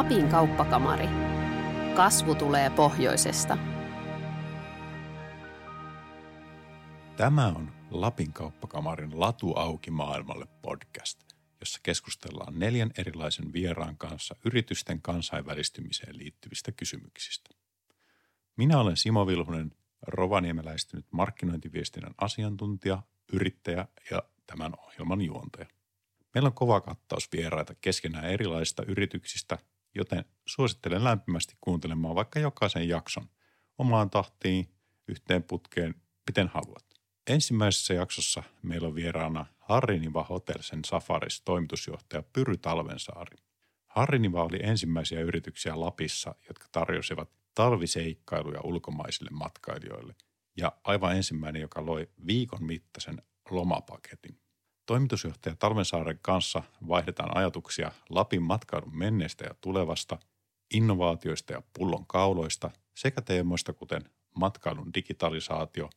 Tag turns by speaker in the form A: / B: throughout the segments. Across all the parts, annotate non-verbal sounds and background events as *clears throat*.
A: Lapin kauppakamari. Kasvu tulee pohjoisesta.
B: Tämä on Lapin kauppakamarin Latu auki maailmalle podcast, jossa keskustellaan neljän erilaisen vieraan kanssa yritysten kansainvälistymiseen liittyvistä kysymyksistä. Minä olen Simo Vilhunen, rovaniemeläistynyt markkinointiviestinnän asiantuntija, yrittäjä ja tämän ohjelman juontaja. Meillä on kova kattaus vieraita keskenään erilaisista yrityksistä, joten suosittelen lämpimästi kuuntelemaan vaikka jokaisen jakson omaan tahtiin, yhteen putkeen, miten haluat. Ensimmäisessä jaksossa meillä on vieraana Harriniva Hotelsen Safaris toimitusjohtaja Pyry Talvensaari. Harriniva oli ensimmäisiä yrityksiä Lapissa, jotka tarjosivat talviseikkailuja ulkomaisille matkailijoille ja aivan ensimmäinen, joka loi viikon mittaisen lomapaketin. Toimitusjohtaja Talvensaaren kanssa vaihdetaan ajatuksia Lapin matkailun menneestä ja tulevasta, innovaatioista ja pullon kauloista sekä teemoista kuten matkailun digitalisaatio,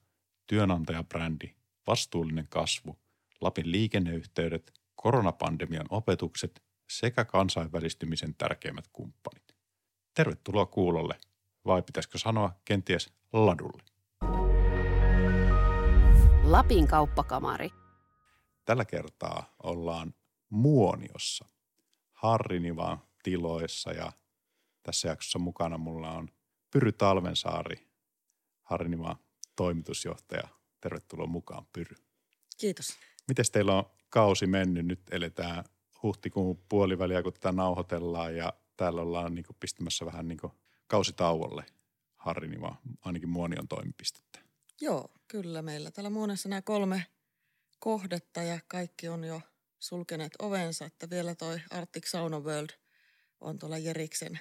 B: työnantajabrändi, vastuullinen kasvu, Lapin liikenneyhteydet, koronapandemian opetukset sekä kansainvälistymisen tärkeimmät kumppanit. Tervetuloa kuulolle, vai pitäisikö sanoa kenties ladulle.
A: Lapin kauppakamari –
B: Tällä kertaa ollaan Muoniossa, Harrinivan tiloissa ja tässä jaksossa mukana mulla on Pyry Talvensaari, Harrinivan toimitusjohtaja. Tervetuloa mukaan Pyry.
C: Kiitos.
B: Miten teillä on kausi mennyt? Nyt eletään huhtikuun puoliväliä, kun tätä nauhoitellaan ja täällä ollaan niin pistämässä vähän niin kausitauolle Harriniva, ainakin Muonion toimipistettä.
C: Joo, kyllä meillä täällä Muonessa nämä kolme kohdetta ja kaikki on jo sulkeneet ovensa, että vielä toi Arctic Sauna World on tuolla Jeriksen,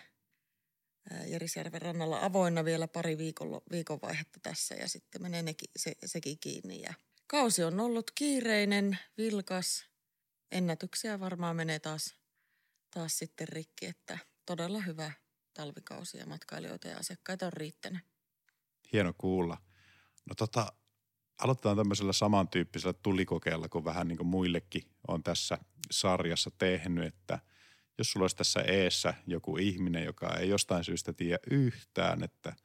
C: Jerisjärven rannalla avoinna vielä pari viikon, viikon vaihetta tässä ja sitten menee nekin, se, sekin kiinni. Ja kausi on ollut kiireinen, vilkas, ennätyksiä varmaan menee taas, taas sitten rikki, että todella hyvä talvikausi ja matkailijoita ja asiakkaita on riittänyt.
B: Hieno kuulla. No tota, aloitetaan tämmöisellä samantyyppisellä tulikokeella kuin vähän niin kuin muillekin on tässä sarjassa tehnyt, että jos sulla olisi tässä eessä joku ihminen, joka ei jostain syystä tiedä yhtään, että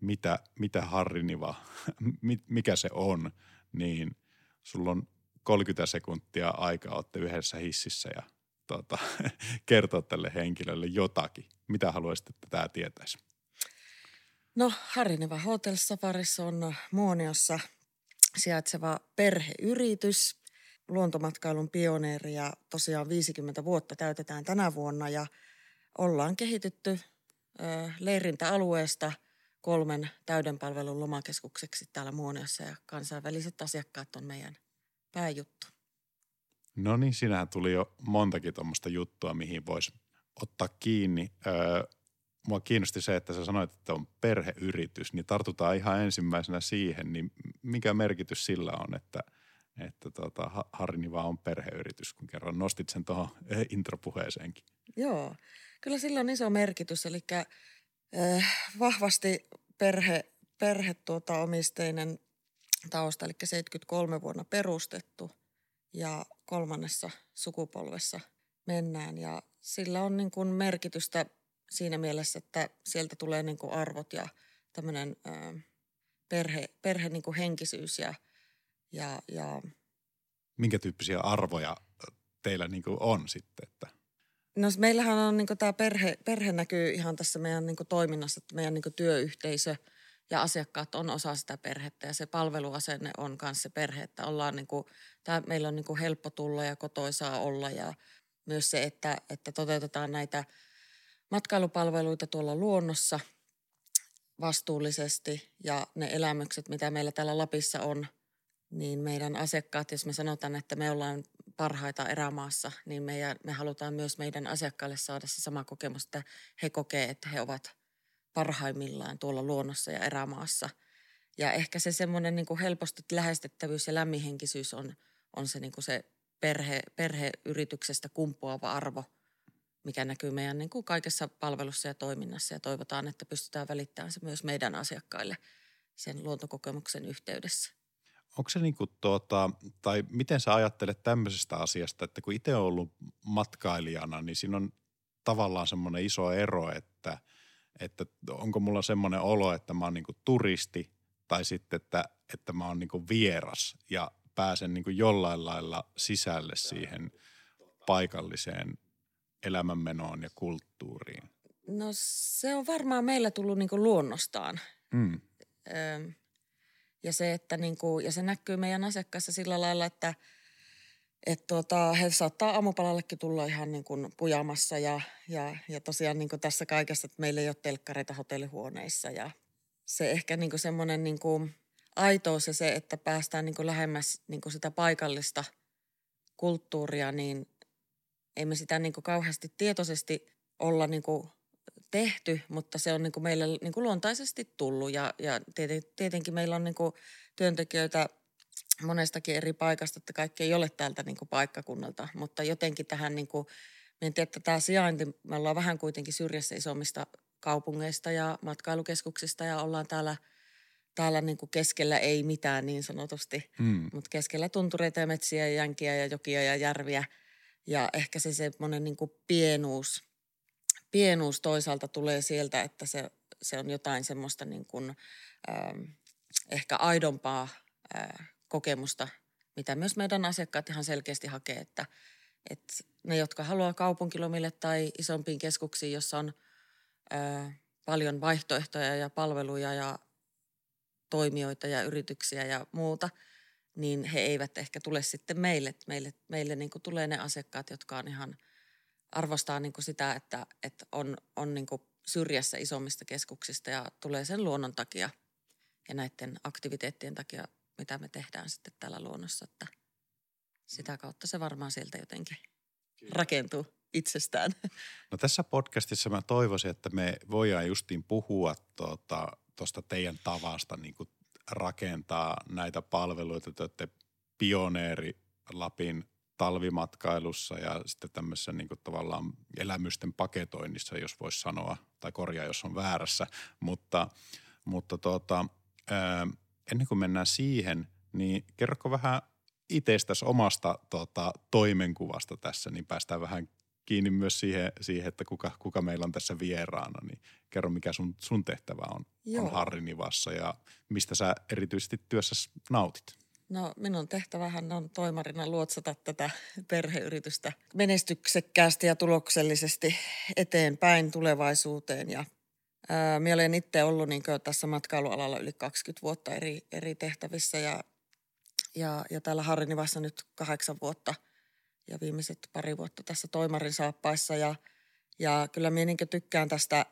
B: mitä, mitä harriniva, *laughs* mikä se on, niin sulla on 30 sekuntia aikaa, olette yhdessä hississä ja tota, *laughs* kertoa tälle henkilölle jotakin. Mitä haluaisit, että tämä tietäisi?
C: No Harriniva Hotel Safarissa on Muoniossa – sijaitseva perheyritys, luontomatkailun pioneeri ja tosiaan 50 vuotta täytetään tänä vuonna ja ollaan kehitytty leirintäalueesta kolmen täyden palvelun lomakeskukseksi täällä Muoniossa ja kansainväliset asiakkaat on meidän pääjuttu.
B: No niin, sinähän tuli jo montakin tuommoista juttua, mihin voisi ottaa kiinni. Öö, mua kiinnosti se, että sä sanoit, että on perheyritys, niin tartutaan ihan ensimmäisenä siihen, niin mikä merkitys sillä on, että, että tota, Harniva on perheyritys, kun kerran nostit sen tuohon eh, intropuheeseenkin.
C: Joo, kyllä sillä on iso merkitys, eli äh, vahvasti perhe, perhe tuota, omisteinen tausta, eli 73 vuonna perustettu ja kolmannessa sukupolvessa mennään ja sillä on niin kuin merkitystä – siinä mielessä, että sieltä tulee niin kuin arvot ja tämmöinen perhe, perhe niin kuin henkisyys ja, ja, ja
B: Minkä tyyppisiä arvoja teillä niin kuin on sitten? Että?
C: No meillähän on niin tämä perhe, perhe näkyy ihan tässä meidän niin toiminnassa, että meidän niin työyhteisö ja asiakkaat on osa sitä perhettä ja se palveluasenne on myös se perhe, että ollaan niin kuin, tää, meillä on niin helppo tulla ja kotoisaa olla ja myös se, että, että toteutetaan näitä – matkailupalveluita tuolla luonnossa vastuullisesti ja ne elämykset, mitä meillä täällä Lapissa on, niin meidän asiakkaat, jos me sanotaan, että me ollaan parhaita erämaassa, niin meidän, me halutaan myös meidän asiakkaille saada se sama kokemus, että he kokee, että he ovat parhaimmillaan tuolla luonnossa ja erämaassa. Ja ehkä se semmoinen niin helposti lähestettävyys ja lämminhenkisyys on, on se, niin kuin se perhe, perheyrityksestä kumpuava arvo – mikä näkyy meidän niin kuin kaikessa palvelussa ja toiminnassa ja toivotaan, että pystytään välittämään se myös meidän asiakkaille sen luontokokemuksen yhteydessä.
B: Onko se niin kuin tuota, tai miten sä ajattelet tämmöisestä asiasta, että kun itse on ollut matkailijana, niin siinä on tavallaan semmoinen iso ero, että, että onko mulla semmoinen olo, että mä oon niin turisti tai sitten, että, että mä oon niin vieras ja pääsen niin jollain lailla sisälle siihen paikalliseen elämänmenoon ja kulttuuriin.
C: No se on varmaan meillä tullut niin luonnostaan.
B: Mm.
C: ja, se, että niin kuin, ja se näkyy meidän asiakkaissa sillä lailla, että – että tuota, he saattaa aamupalallekin tulla ihan niin kuin pujamassa ja, ja, ja tosiaan niin kuin tässä kaikessa, että meillä ei ole telkkareita hotellihuoneissa ja se ehkä niin kuin semmoinen niin kuin aitous ja se, että päästään niin kuin lähemmäs niin kuin sitä paikallista kulttuuria, niin ei me sitä niin kuin kauheasti tietoisesti olla niin kuin tehty, mutta se on niin kuin meille niin kuin luontaisesti tullut. Ja, ja tietenkin meillä on niin kuin työntekijöitä – monestakin eri paikasta, että kaikki ei ole täältä niin kuin paikkakunnalta, mutta jotenkin tähän niin kuin, en tiedä, että tämä sijainti, me ollaan vähän kuitenkin syrjässä isommista kaupungeista ja matkailukeskuksista ja ollaan täällä, täällä niin kuin keskellä ei mitään niin sanotusti,
B: mm.
C: mutta keskellä tuntureita ja metsiä ja jänkiä ja jokia ja järviä ja ehkä se semmoinen niin pienuus, pienuus toisaalta tulee sieltä, että se, se on jotain semmoista niin kuin, ähm, ehkä aidompaa äh, kokemusta, mitä myös meidän asiakkaat ihan selkeästi hakee, että, että ne, jotka haluaa kaupunkilomille tai isompiin keskuksiin, jossa on ää, paljon vaihtoehtoja ja palveluja ja toimijoita ja yrityksiä ja muuta, niin he eivät ehkä tule sitten meille. Meille, meille niin kuin tulee ne asiakkaat, jotka on ihan arvostaa niin kuin sitä, että, että on, on niin kuin syrjässä isommista keskuksista ja tulee sen luonnon takia ja näiden aktiviteettien takia mitä me tehdään sitten täällä luonnossa, että sitä kautta se varmaan sieltä jotenkin rakentuu itsestään.
B: No tässä podcastissa mä toivoisin, että me voidaan justiin puhua tuota, tuosta teidän tavasta niin kuin rakentaa näitä palveluita. Te olette pioneeri Lapin talvimatkailussa ja sitten tämmöisessä niin kuin tavallaan elämysten paketoinnissa, jos voisi sanoa, tai korjaa, jos on väärässä. Mutta, mutta tuota, ennen kuin mennään siihen, niin kerroko vähän itsestäsi omasta tota, toimenkuvasta tässä, niin päästään vähän kiinni myös siihen, siihen että kuka, kuka meillä on tässä vieraana. Niin kerro, mikä sun, sun tehtävä on, on Harri Nivassa ja mistä sä erityisesti työssä nautit?
C: No minun tehtävähän on toimarina luotsata tätä perheyritystä menestyksekkäästi ja tuloksellisesti eteenpäin tulevaisuuteen ja Minä olen itse ollut niin tässä matkailualalla yli 20 vuotta eri, eri tehtävissä ja, ja, ja täällä Harrinivassa nyt kahdeksan vuotta ja viimeiset pari vuotta tässä toimarin saappaissa. Ja, ja kyllä minä niin tykkään tästä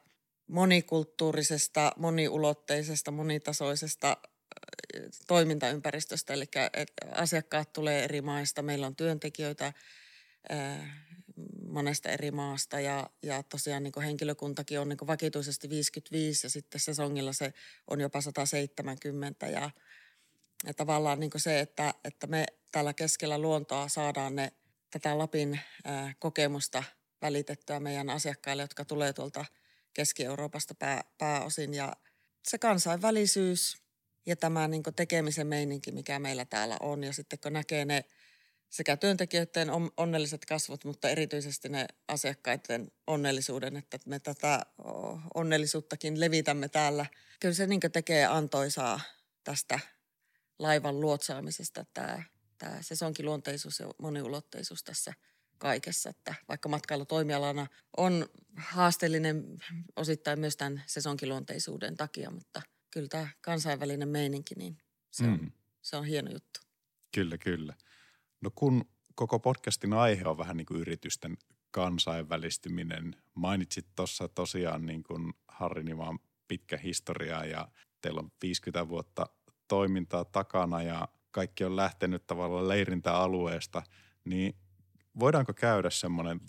C: monikulttuurisesta, moniulotteisesta, monitasoisesta toimintaympäristöstä. Eli asiakkaat tulee eri maista, meillä on työntekijöitä monesta eri maasta ja, ja tosiaan niin henkilökuntakin on niin vakituisesti 55 ja sitten sesongilla se on jopa 170 ja, ja tavallaan niin se, että, että me täällä keskellä luontoa saadaan ne tätä Lapin kokemusta välitettyä meidän asiakkaille, jotka tulee tuolta Keski-Euroopasta pää, pääosin ja se kansainvälisyys ja tämä niin tekemisen meininki, mikä meillä täällä on ja sitten kun näkee ne – sekä työntekijöiden onnelliset kasvot, mutta erityisesti ne asiakkaiden onnellisuuden, että me tätä onnellisuuttakin levitämme täällä. Kyllä se niin tekee antoisaa tästä laivan luotsaamisesta, tämä, tämä sesonkiluonteisuus ja moniulotteisuus tässä kaikessa, että vaikka matkailutoimialana on haasteellinen osittain myös tämän sesonkiluonteisuuden takia, mutta kyllä tämä kansainvälinen meininki, niin se on, mm. se on hieno juttu.
B: Kyllä, kyllä. No kun koko podcastin aihe on vähän niin kuin yritysten kansainvälistyminen. Mainitsit tuossa tosiaan niin kuin Harri pitkä historia ja teillä on 50 vuotta toimintaa takana ja kaikki on lähtenyt tavallaan leirintäalueesta, niin voidaanko käydä semmoinen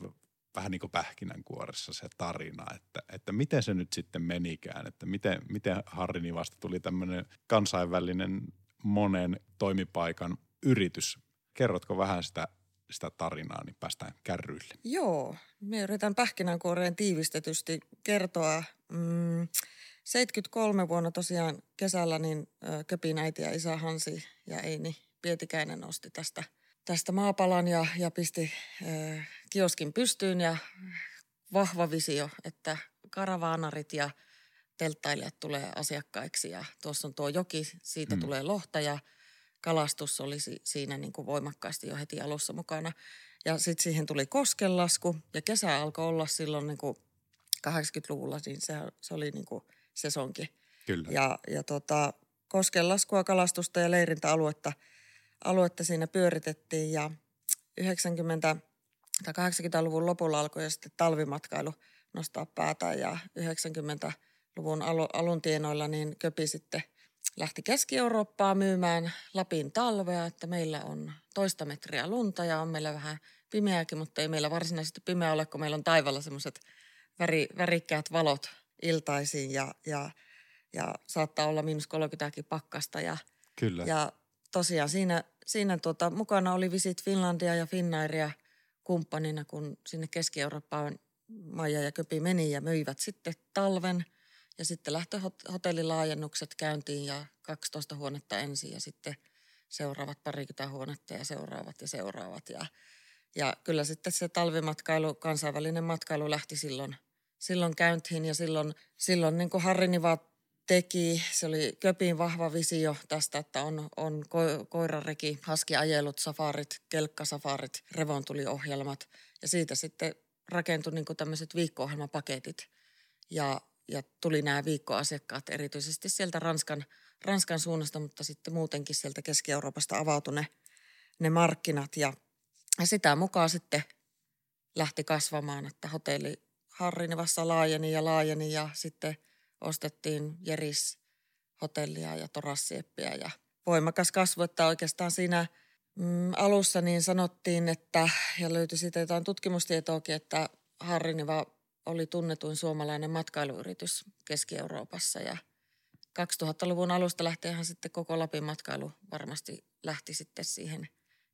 B: vähän niin kuin pähkinänkuoressa se tarina, että, että miten se nyt sitten menikään, että miten, miten Harri Nivasta tuli tämmöinen kansainvälinen monen toimipaikan yritys kerrotko vähän sitä, sitä tarinaa, niin päästään kärryille.
C: Joo, me yritän pähkinänkuoreen tiivistetysti kertoa. Mm, 73 vuonna tosiaan kesällä niin Köpin äiti ja isä Hansi ja Eini Pietikäinen osti tästä, tästä maapalan ja, ja pisti äh, kioskin pystyyn ja vahva visio, että karavaanarit ja telttailijat tulee asiakkaiksi ja tuossa on tuo joki, siitä mm. tulee lohta ja kalastus oli siinä niin kuin voimakkaasti jo heti alussa mukana. Ja sitten siihen tuli koskenlasku ja kesä alkoi olla silloin niin kuin 80-luvulla, niin se, se oli niin kuin sesonki.
B: Kyllä.
C: Ja, ja tota, koskenlaskua, kalastusta ja leirintäaluetta aluetta siinä pyöritettiin ja 90 tai 80-luvun lopulla alkoi jo sitten talvimatkailu nostaa päätään ja 90-luvun alun tienoilla niin Köpi sitten lähti Keski-Eurooppaan myymään Lapin talvea, että meillä on toista metriä lunta ja on meillä vähän pimeääkin, mutta ei meillä varsinaisesti pimeä ole, kun meillä on taivalla semmoiset väri, värikkäät valot iltaisin ja, ja, ja saattaa olla miinus 30 pakkasta. Ja,
B: Kyllä.
C: Ja tosiaan siinä, siinä tuota, mukana oli Visit Finlandia ja Finnairia kumppanina, kun sinne Keski-Eurooppaan Maija ja Köpi meni ja myivät sitten talven. Ja sitten lähtö hotellilaajennukset käyntiin ja 12 huonetta ensin ja sitten seuraavat parikymmentä huonetta ja seuraavat ja seuraavat. Ja, ja kyllä sitten se talvimatkailu, kansainvälinen matkailu lähti silloin, silloin käyntiin ja silloin, silloin niin kuin Harri Niva teki, se oli Köpin vahva visio tästä, että on, on ko, koirareki, haskiajelut, safarit, kelkkasafarit, revontuliohjelmat ja siitä sitten rakentui niin tämmöiset viikko-ohjelmapaketit. Ja, ja tuli nämä viikkoasiakkaat erityisesti sieltä Ranskan, Ranskan suunnasta, mutta sitten muutenkin sieltä Keski-Euroopasta avautui ne, ne markkinat. Ja, ja sitä mukaan sitten lähti kasvamaan, että hotelli Harrinivassa laajeni ja laajeni ja sitten ostettiin Jeris hotellia ja Torassieppiä ja voimakas kasvu, että oikeastaan siinä – mm, alussa niin sanottiin, että, ja löytyi siitä jotain tutkimustietoakin, että Harriniva oli tunnetuin suomalainen matkailuyritys Keski-Euroopassa ja 2000-luvun alusta lähteenhän sitten koko Lapin matkailu varmasti lähti sitten siihen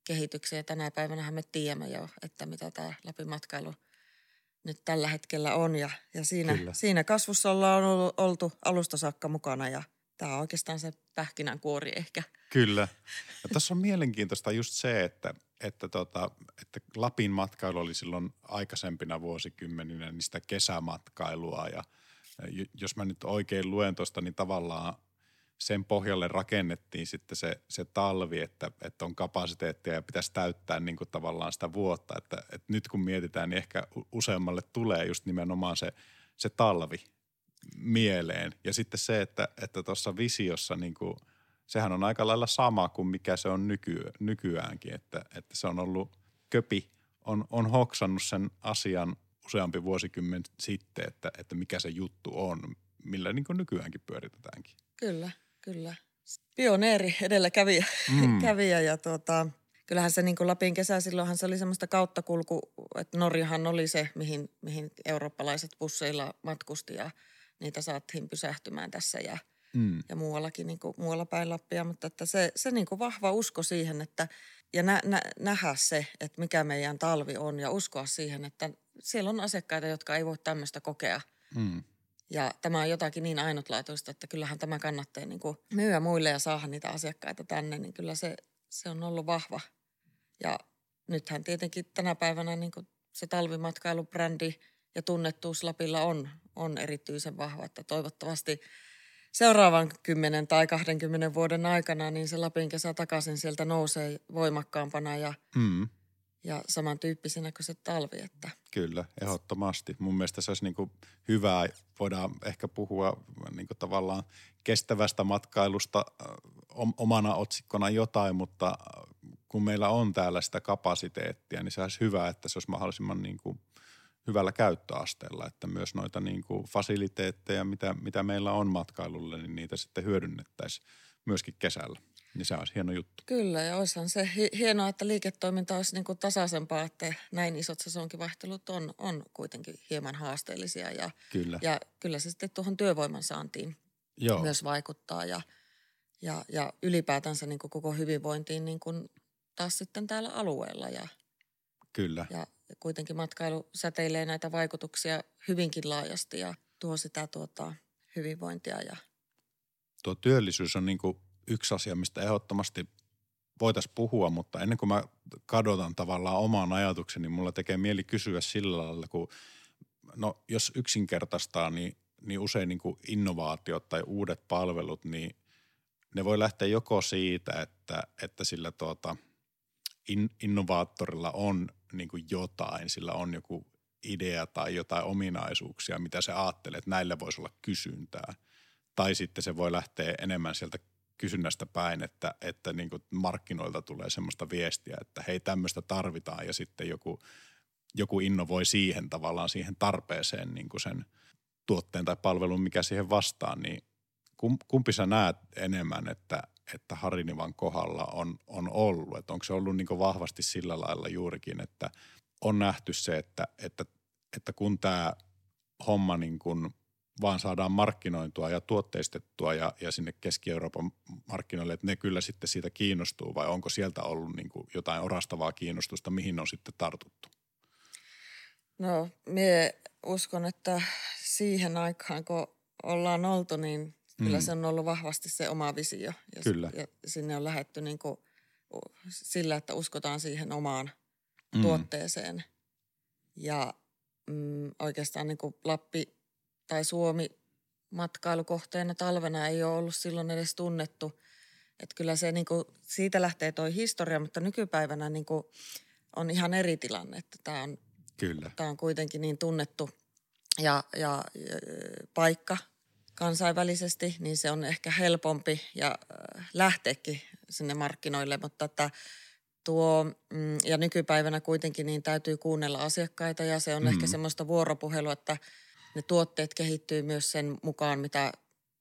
C: kehitykseen. Tänä päivänä me tiedämme jo, että mitä tämä Lapin matkailu nyt tällä hetkellä on. Ja, ja siinä, siinä kasvussa ollaan ollut, oltu alusta saakka mukana ja tämä on oikeastaan se pähkinänkuori ehkä –
B: Kyllä. *laughs* Ja tässä on mielenkiintoista just se, että, että, tota, että Lapin matkailu oli silloin aikaisempina vuosikymmeninä niistä kesämatkailua ja jos mä nyt oikein luen tuosta, niin tavallaan sen pohjalle rakennettiin sitten se, se talvi, että, että on kapasiteettia ja pitäisi täyttää niin kuin tavallaan sitä vuotta. Että, että nyt kun mietitään, niin ehkä useammalle tulee just nimenomaan se, se talvi mieleen. Ja sitten se, että tuossa että visiossa niin kuin – sehän on aika lailla sama kuin mikä se on nyky, nykyäänkin, että, että se on ollut, köpi on, on hoksannut sen asian useampi vuosikymmen sitten, että, että mikä se juttu on, millä niin kuin nykyäänkin pyöritetäänkin.
C: Kyllä, kyllä. Pioneeri edelläkävijä mm. *laughs* kävijä ja tuota, kyllähän se niin kuin Lapin kesä, silloinhan se oli semmoista kauttakulku, että Norjahan oli se, mihin, mihin eurooppalaiset busseilla matkusti ja niitä saatiin pysähtymään tässä ja – mm. ja muuallakin niin kuin, muualla päin Lappia, mutta että se, se niin kuin vahva usko siihen, että ja nä, nä, nähdä se, että mikä meidän talvi on ja uskoa siihen, että siellä on asiakkaita, jotka ei voi tämmöistä kokea. Mm. Ja tämä on jotakin niin ainutlaatuista, että kyllähän tämä kannattaa niin kuin myyä muille ja saada niitä asiakkaita tänne, niin kyllä se, se on ollut vahva. Ja nythän tietenkin tänä päivänä niin kuin se talvimatkailubrändi ja tunnettuus Lapilla on, on erityisen vahva, että toivottavasti – seuraavan 10 tai 20 vuoden aikana, niin se Lapin kesä takaisin sieltä nousee voimakkaampana ja, mm. Ja samantyyppisenä kuin se talvi. Että.
B: Kyllä, ehdottomasti. Mun mielestä se olisi niin kuin hyvää, voidaan ehkä puhua niin kuin tavallaan kestävästä matkailusta omana otsikkona jotain, mutta kun meillä on täällä sitä kapasiteettia, niin se olisi hyvä, että se olisi mahdollisimman niin kuin – hyvällä käyttöasteella, että myös noita niin kuin fasiliteetteja, mitä, mitä meillä on matkailulle, niin niitä sitten hyödynnettäisiin myöskin kesällä. Niin se olisi hieno juttu.
C: Kyllä, ja olisihan se hienoa, että liiketoiminta olisi niin kuin tasaisempaa, että näin isot sesonkivaihtelut on, on kuitenkin hieman haasteellisia. Ja
B: kyllä.
C: ja kyllä se sitten tuohon työvoiman saantiin Joo. myös vaikuttaa ja, ja, ja ylipäätänsä niin kuin koko hyvinvointiin niin kuin taas sitten täällä alueella. Ja,
B: Kyllä.
C: Ja kuitenkin matkailu säteilee näitä vaikutuksia hyvinkin laajasti ja tuo sitä tuota, hyvinvointia. Ja...
B: Tuo työllisyys on niin kuin yksi asia, mistä ehdottomasti voitaisiin puhua, mutta ennen kuin mä kadotan tavallaan oman ajatukseni, mulla tekee mieli kysyä sillä lailla, kun no jos yksinkertaistaa, niin, niin usein niin kuin innovaatiot tai uudet palvelut, niin ne voi lähteä joko siitä, että, että sillä tuota, in, innovaattorilla on niin kuin jotain, sillä on joku idea tai jotain ominaisuuksia, mitä se ajattelee, että näille voisi olla kysyntää. Tai sitten se voi lähteä enemmän sieltä kysynnästä päin, että, että niin kuin markkinoilta tulee semmoista viestiä, että hei tämmöistä tarvitaan ja sitten joku, joku innovoi siihen tavallaan siihen tarpeeseen niin kuin sen tuotteen tai palvelun, mikä siihen vastaa, niin kumpi sä näet enemmän, että, että Harinivan kohdalla on, on ollut? Että onko se ollut niin vahvasti sillä lailla juurikin, että on nähty se, että, että, että kun tämä homma niin kuin vaan saadaan markkinointua ja tuotteistettua ja, ja sinne Keski-Euroopan markkinoille, että ne kyllä sitten siitä kiinnostuu vai onko sieltä ollut niin kuin jotain orastavaa kiinnostusta, mihin on sitten tartuttu?
C: No, minä uskon, että siihen aikaan, kun ollaan oltu, niin kyllä mm. se on ollut vahvasti se oma visio. Ja,
B: kyllä.
C: ja sinne on lähetty niin kuin sillä, että uskotaan siihen omaan mm. tuotteeseen. Ja mm, oikeastaan niin kuin Lappi tai Suomi matkailukohteena talvena ei ole ollut silloin edes tunnettu. Että kyllä se niin kuin, siitä lähtee toi historia, mutta nykypäivänä niin kuin, on ihan eri tilanne. Että tämä on,
B: kyllä.
C: Tämä on kuitenkin niin tunnettu ja, ja, ja paikka kansainvälisesti, niin se on ehkä helpompi ja äh, lähteekin sinne markkinoille, mutta että tuo, mm, ja nykypäivänä kuitenkin niin täytyy kuunnella asiakkaita ja se on mm. ehkä semmoista vuoropuhelua, että ne tuotteet kehittyy myös sen mukaan, mitä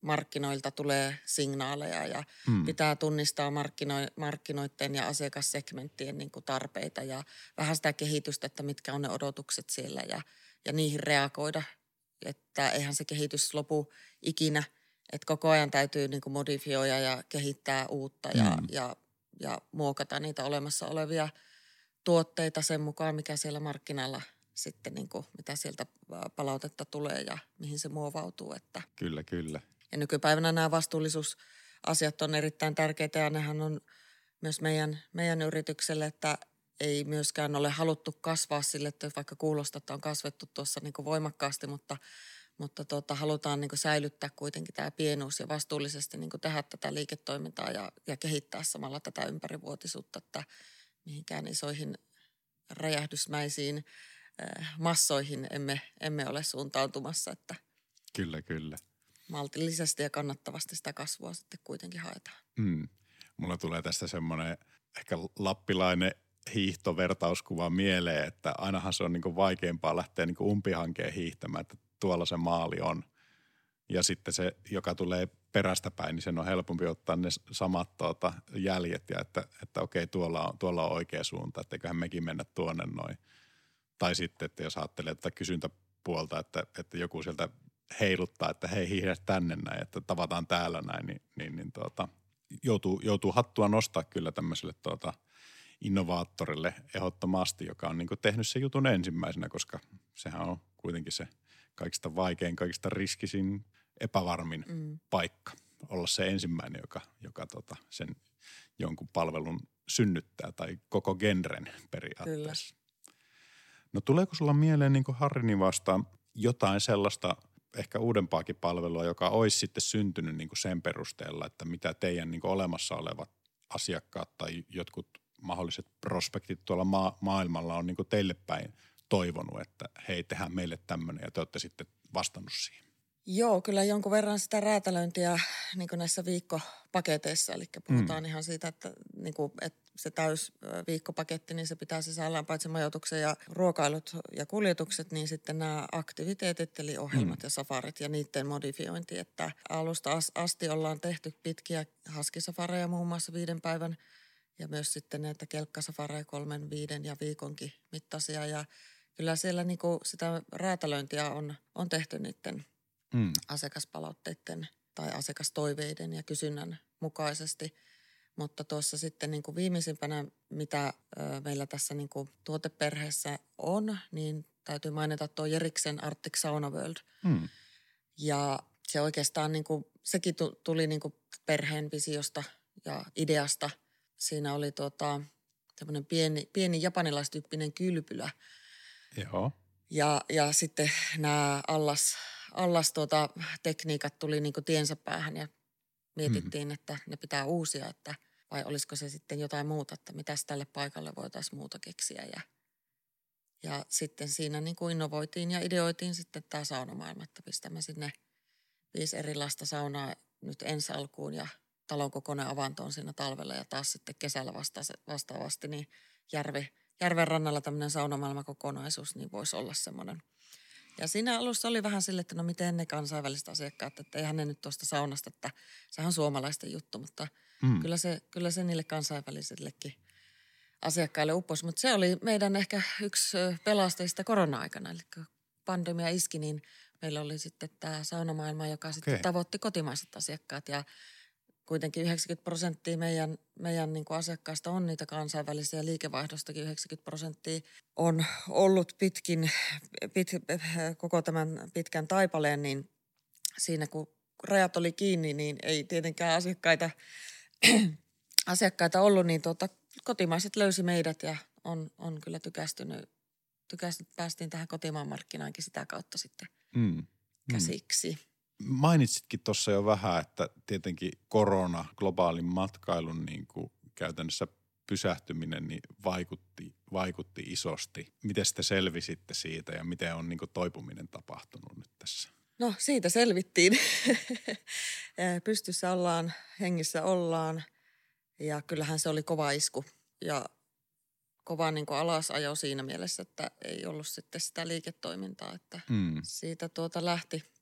C: markkinoilta tulee signaaleja ja mm. pitää tunnistaa markkino, markkinoiden ja asiakassegmenttien niin kuin tarpeita ja vähän sitä kehitystä, että mitkä on ne odotukset siellä ja, ja niihin reagoida – että eihän se kehitys lopu ikinä, että koko ajan täytyy niin kuin modifioida ja kehittää uutta ja, mm. ja, ja muokata niitä olemassa olevia tuotteita sen mukaan, mikä siellä markkinalla sitten, niin kuin, mitä sieltä palautetta tulee ja mihin se muovautuu. Että.
B: Kyllä, kyllä.
C: Ja nykypäivänä nämä vastuullisuusasiat on erittäin tärkeitä ja nehän on myös meidän, meidän yritykselle, että ei myöskään ole haluttu kasvaa sille, että vaikka kuulostaa, että on kasvettu tuossa niin kuin voimakkaasti, mutta, mutta tuota, halutaan niin kuin säilyttää kuitenkin tämä pienuus ja vastuullisesti niin kuin tehdä tätä liiketoimintaa ja, ja kehittää samalla tätä ympärivuotisuutta, että mihinkään isoihin räjähdysmäisiin äh, massoihin emme, emme ole suuntautumassa, että
B: Kyllä, kyllä.
C: Maltillisesti ja kannattavasti sitä kasvua sitten kuitenkin haetaan.
B: Mm. Mulla tulee tästä semmoinen ehkä lappilainen hiihtovertauskuva mieleen, että ainahan se on niin vaikeampaa lähteä niin umpihankeen hiihtämään, että tuolla se maali on. Ja sitten se, joka tulee perästä päin, niin sen on helpompi ottaa ne samat tuota, jäljet ja että, että okei, tuolla on, tuolla on oikea suunta, että eiköhän mekin mennä tuonne noin. Tai sitten, että jos ajattelee tätä kysyntäpuolta, että, että joku sieltä heiluttaa, että hei hiihdä tänne näin, että tavataan täällä näin, niin, niin, niin tuota, joutuu, joutuu hattua nostaa kyllä tämmöiselle tuota – innovaattorille ehdottomasti, joka on niin tehnyt sen jutun ensimmäisenä, koska sehän on kuitenkin se kaikista vaikein, kaikista riskisin, epävarmin mm. paikka olla se ensimmäinen, joka, joka tota sen jonkun palvelun synnyttää tai koko genren periaatteessa. Kyllä. No tuleeko sulla mieleen niin Harrini vastaan jotain sellaista ehkä uudempaakin palvelua, joka olisi sitten syntynyt niin sen perusteella, että mitä teidän niin olemassa olevat asiakkaat tai jotkut mahdolliset prospektit tuolla ma- maailmalla on niin teille päin toivonut, että hei, tehdään meille tämmöinen ja te olette sitten vastannut siihen?
C: Joo, kyllä jonkun verran sitä räätälöintiä niin näissä viikkopaketeissa. Eli puhutaan mm. ihan siitä, että, niin kuin, että se täys viikkopaketti, niin se pitää sisällään paitsi majoituksen ja ruokailut ja kuljetukset, niin sitten nämä aktiviteetit, eli ohjelmat mm. ja safarit ja niiden modifiointi. Että alusta asti ollaan tehty pitkiä haskisafareja muun muassa viiden päivän – ja myös sitten näitä kelkkasafareja kolmen, viiden ja viikonkin mittaisia. Ja kyllä siellä niin kuin sitä räätälöintiä on, on tehty niiden mm. asiakaspalautteiden tai asiakastoiveiden ja kysynnän mukaisesti. Mutta tuossa sitten niin kuin viimeisimpänä, mitä meillä tässä niin kuin tuoteperheessä on, niin täytyy mainita tuo Jeriksen Arctic Sauna World. Mm. Ja se oikeastaan, niin kuin, sekin tuli niin kuin perheen visiosta ja ideasta – Siinä oli tota, tämmöinen pieni, pieni japanilaistyyppinen kylpylä.
B: Joo.
C: Ja, ja sitten nämä allas, allas tuota, tekniikat tuli niin kuin tiensä päähän ja mietittiin, mm-hmm. että ne pitää uusia, että vai olisiko se sitten jotain muuta, että mitäs tälle paikalle voitaisiin muuta keksiä. Ja, ja sitten siinä niin kuin innovoitiin ja ideoitiin sitten tämä saunamaailma, että pistämme sinne viisi erilaista saunaa nyt ensi alkuun ja talon kokoinen avanto on siinä talvella ja taas sitten kesällä vasta, vastaavasti niin järvi, järven rannalla tämmöinen saunamaailmakokonaisuus niin voisi olla semmoinen. Ja siinä alussa oli vähän sille, että no miten ne kansainväliset asiakkaat, että eihän ne nyt tuosta saunasta, että sehän on suomalaisten juttu, mutta mm. kyllä, se, kyllä se niille kansainvälisillekin asiakkaille upposi. Mutta se oli meidän ehkä yksi pelastajista korona-aikana, eli kun pandemia iski, niin meillä oli sitten tämä saunamaailma, joka okay. sitten tavoitti kotimaiset asiakkaat ja kuitenkin 90 prosenttia meidän, meidän niin kuin asiakkaista on niitä kansainvälisiä liikevaihdostakin 90 prosenttia on ollut pitkin, pit, koko tämän pitkän taipaleen, niin siinä kun rajat oli kiinni, niin ei tietenkään asiakkaita, *clears throat* asiakkaita ollut, niin tuota, kotimaiset löysi meidät ja on, on kyllä tykästynyt, tykästynyt, päästiin tähän kotimaan markkinaankin sitä kautta sitten mm. mm. käsiksi. Mm
B: mainitsitkin tuossa jo vähän, että tietenkin korona, globaalin matkailun niin kuin käytännössä pysähtyminen niin vaikutti, vaikutti isosti. Miten te selvisitte siitä ja miten on niin kuin toipuminen tapahtunut nyt tässä?
C: No siitä selvittiin. *laughs* Pystyssä ollaan, hengissä ollaan ja kyllähän se oli kova isku ja kova niin kuin alasajo siinä mielessä, että ei ollut sitten sitä liiketoimintaa, että mm. siitä tuota lähti –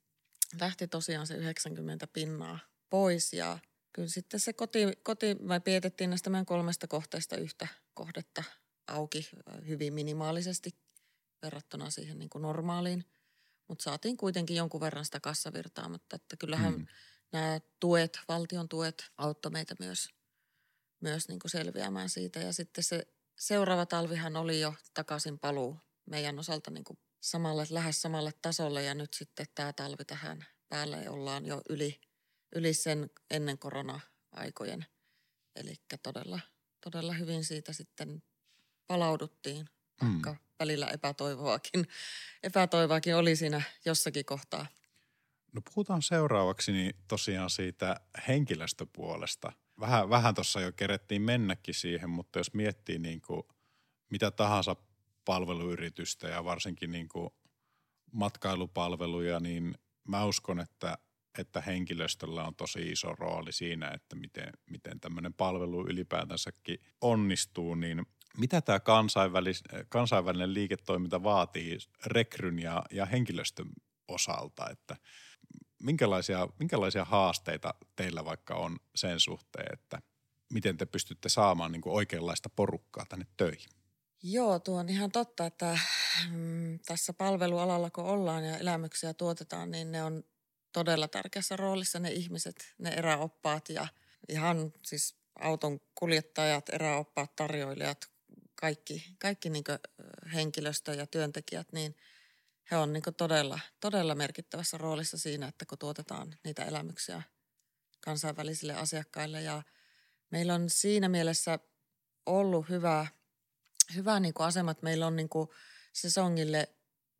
C: lähti tosiaan se 90 pinnaa pois ja kyllä sitten se koti, koti vai pietettiin näistä meidän kolmesta kohteesta yhtä kohdetta auki hyvin minimaalisesti verrattuna siihen niin kuin normaaliin. Mutta saatiin kuitenkin jonkun verran sitä kassavirtaa, mutta että kyllähän mm. nämä tuet, valtion tuet auttoi meitä myös, myös niin kuin selviämään siitä. Ja sitten se seuraava talvihan oli jo takaisin paluu meidän osalta niin kuin samalle, lähes samalle tasolle ja nyt sitten tämä talvi tähän päälle ollaan jo yli, yli sen ennen korona-aikojen. Eli todella, todella hyvin siitä sitten palauduttiin, vaikka mm. välillä epätoivoakin, epätoivoakin oli siinä jossakin kohtaa.
B: No puhutaan seuraavaksi niin tosiaan siitä henkilöstöpuolesta. Vähän, vähän tuossa jo kerettiin mennäkin siihen, mutta jos miettii niin kuin mitä tahansa palveluyritystä ja varsinkin niin kuin matkailupalveluja, niin mä uskon, että, että henkilöstöllä on tosi iso rooli siinä, että miten, miten tämmöinen palvelu ylipäätänsäkin onnistuu, niin mitä tämä kansainvälis, kansainvälinen liiketoiminta vaatii rekryn ja, ja henkilöstön osalta, että minkälaisia, minkälaisia haasteita teillä vaikka on sen suhteen, että miten te pystytte saamaan niin kuin oikeanlaista porukkaa tänne töihin?
C: Joo, tuo on ihan totta, että mm, tässä palvelualalla kun ollaan ja elämyksiä tuotetaan, niin ne on todella tärkeässä roolissa ne ihmiset, ne eräoppaat ja ihan siis auton kuljettajat, eräoppaat, tarjoilijat, kaikki, kaikki niin henkilöstö ja työntekijät, niin he on niin todella, todella merkittävässä roolissa siinä, että kun tuotetaan niitä elämyksiä kansainvälisille asiakkaille. Ja meillä on siinä mielessä ollut hyvä – hyvä niin kuin asema, että meillä on niin kuin sesongille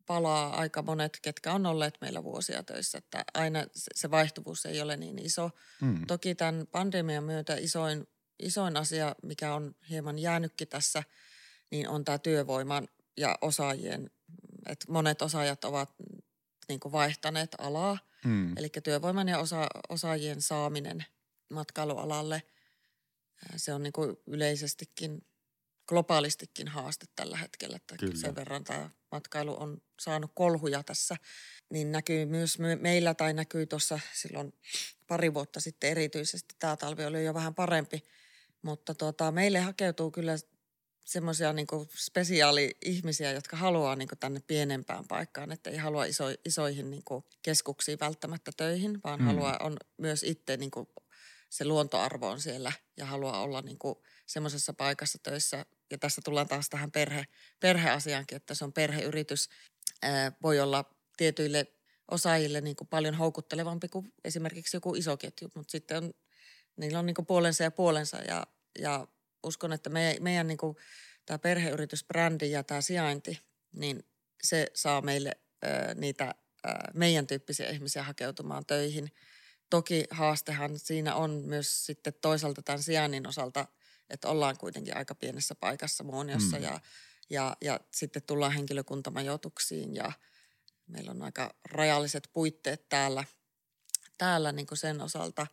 C: palaa aika monet, ketkä on olleet meillä vuosia töissä, että aina se vaihtuvuus ei ole niin iso. Mm. Toki tämän pandemian myötä isoin, isoin asia, mikä on hieman jäänytkin tässä, niin on tämä työvoiman ja osaajien, että monet osaajat ovat niin kuin vaihtaneet alaa. Mm. Eli työvoiman ja osa, osaajien saaminen matkailualalle, se on niin kuin yleisestikin – globaalistikin haaste tällä hetkellä. Että Kyllä. sen verran tämä matkailu on saanut kolhuja tässä, niin näkyy myös me, meillä tai näkyy tuossa silloin pari vuotta sitten erityisesti. Tämä talvi oli jo vähän parempi, mutta tuota, meille hakeutuu kyllä semmoisia niin spesiaali-ihmisiä, jotka haluaa niin tänne pienempään paikkaan, että ei halua iso, isoihin niin keskuksiin välttämättä töihin, vaan mm. haluaa on myös itse niin se luontoarvo on siellä ja haluaa olla niin semmoisessa paikassa töissä, ja tässä tullaan taas tähän perhe, perheasiaankin, että se on perheyritys, ää, voi olla tietyille osaajille niin kuin paljon houkuttelevampi kuin esimerkiksi joku iso ketju, mutta sitten on, niillä on niin kuin puolensa ja puolensa ja, ja uskon, että me, meidän niin kuin, tämä perheyritysbrändi ja tämä sijainti, niin se saa meille ö, niitä ö, meidän tyyppisiä ihmisiä hakeutumaan töihin. Toki haastehan siinä on myös sitten toisaalta tämän sijainnin osalta, että ollaan kuitenkin aika pienessä paikassa Muoniossa mm. ja, ja, ja sitten tullaan henkilökuntamajoituksiin ja meillä on aika rajalliset puitteet täällä, täällä niin kuin sen osalta.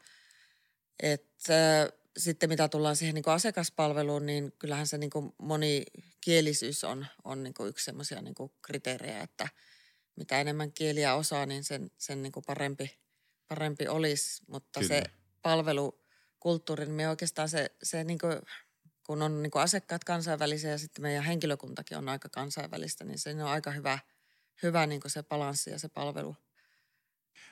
C: Että sitten mitä tullaan siihen niin kuin asiakaspalveluun, niin kyllähän se niin kuin monikielisyys on, on niin kuin yksi semmoisia niin kriteerejä, että mitä enemmän kieliä osaa, niin sen, sen niin kuin parempi, parempi olisi. Mutta Kyllä. se palvelukulttuuri, niin me oikeastaan se, se niin kuin, kun on niin kuin asiakkaat kansainvälisiä ja sitten meidän henkilökuntakin on aika kansainvälistä, niin se on aika hyvä, hyvä niin kuin se balanssi ja se palvelu.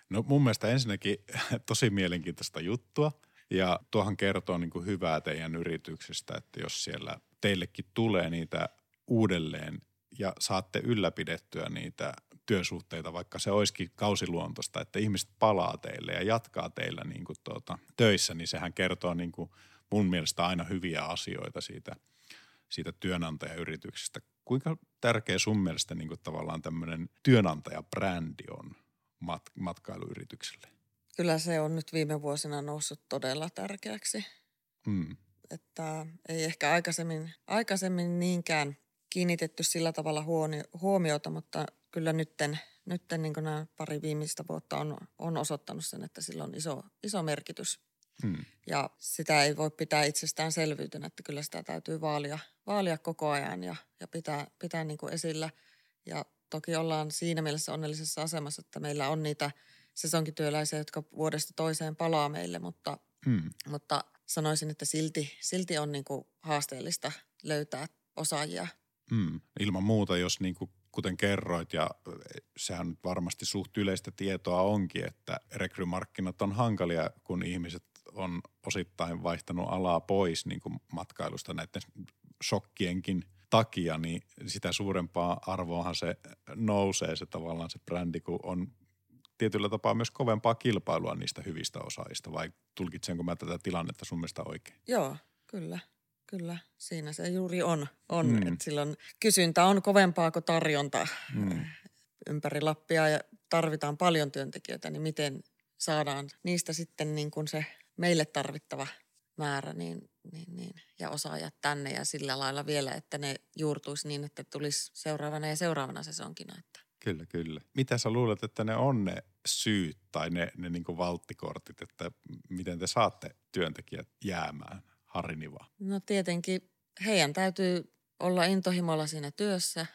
B: No mun mielestä ensinnäkin *laughs* tosi mielenkiintoista juttua – ja tuohan kertoo niin kuin hyvää teidän yrityksestä, että jos siellä teillekin tulee niitä uudelleen ja saatte ylläpidettyä niitä työsuhteita, vaikka se olisikin kausiluontosta, että ihmiset palaa teille ja jatkaa teillä niin kuin tuota, töissä, niin sehän kertoo niin kuin mun mielestä aina hyviä asioita siitä, siitä työnantajayrityksestä. Kuinka tärkeä sun mielestä niin kuin tavallaan tämmöinen työnantajabrändi on mat- matkailuyritykselle?
C: Kyllä se on nyt viime vuosina noussut todella tärkeäksi.
B: Mm.
C: Että ei ehkä aikaisemmin, aikaisemmin niinkään kiinnitetty sillä tavalla huomiota, mutta kyllä nytten, nytten niin nämä pari viimeistä vuotta on, on osoittanut sen, että sillä on iso, iso merkitys.
B: Hmm.
C: Ja sitä ei voi pitää itsestäänselvyytenä, että kyllä sitä täytyy vaalia, vaalia koko ajan ja, ja pitää, pitää niin kuin esillä. Ja toki ollaan siinä mielessä onnellisessa asemassa, että meillä on niitä – sesonkityöläisiä, jotka vuodesta toiseen palaa meille, mutta,
B: hmm.
C: mutta sanoisin, että silti, silti on niin kuin haasteellista löytää osaajia.
B: Hmm. Ilman muuta, jos niin kuin kuten kerroit, ja sehän varmasti suht yleistä tietoa onkin, että rekrymarkkinat on hankalia, kun ihmiset on osittain vaihtanut alaa pois niin kuin matkailusta näiden shokkienkin takia, niin sitä suurempaa arvoahan se nousee se tavallaan se brändi, kun on tietyllä tapaa myös kovempaa kilpailua niistä hyvistä osaajista vai tulkitsenko mä tätä tilannetta sun mielestä oikein?
C: Joo, kyllä. Kyllä, siinä se juuri on. on mm. että silloin kysyntä on kovempaa kuin tarjonta mm. ympäri Lappia ja tarvitaan paljon työntekijöitä, niin miten saadaan niistä sitten niin kuin se meille tarvittava määrä niin, niin, niin, ja osaajat tänne ja sillä lailla vielä, että ne juurtuisi niin, että tulisi seuraavana ja seuraavana sesonkina. Että.
B: Kyllä, kyllä. Mitä sä luulet, että ne on ne syyt tai ne, ne niin valttikortit, että miten te saatte työntekijät jäämään Hariniva?
C: No tietenkin heidän täytyy olla intohimolla siinä työssä,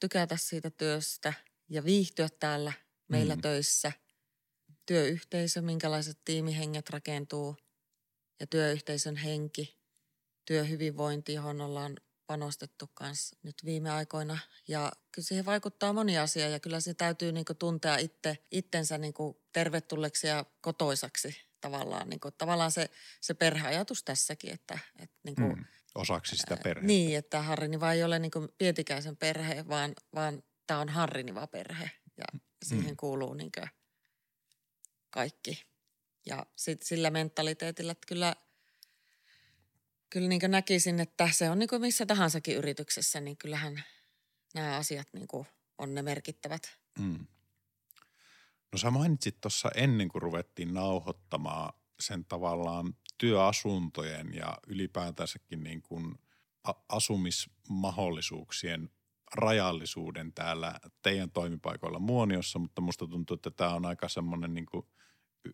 C: tykätä siitä työstä ja viihtyä täällä meillä mm. töissä. Työyhteisö, minkälaiset tiimihenget rakentuu ja työyhteisön henki, työhyvinvointi, johon ollaan panostettu kanssa nyt viime aikoina. Ja kyllä siihen vaikuttaa moni asia ja kyllä se täytyy niin tuntea itse, itsensä niin tervetulleeksi ja kotoisaksi tavallaan. Niin kuin, tavallaan se, se perheajatus tässäkin, että, että niin kuin, mm,
B: osaksi sitä perhettä.
C: Niin, että Harriniva ei ole niin kuin Pietikäisen perhe, vaan, vaan tämä on Harriniva perhe ja siihen mm. kuuluu niin kaikki. Ja sit sillä mentaliteetillä, että kyllä – kyllä niin näkisin, että se on niin kuin missä tahansakin yrityksessä, niin kyllähän nämä asiat niin kuin on ne merkittävät.
B: Mm. No sä mainitsit tuossa ennen kuin ruvettiin nauhoittamaan sen tavallaan työasuntojen ja ylipäätänsäkin niin kuin asumismahdollisuuksien rajallisuuden täällä teidän toimipaikoilla Muoniossa, mutta musta tuntuu, että tämä on aika semmoinen niin kuin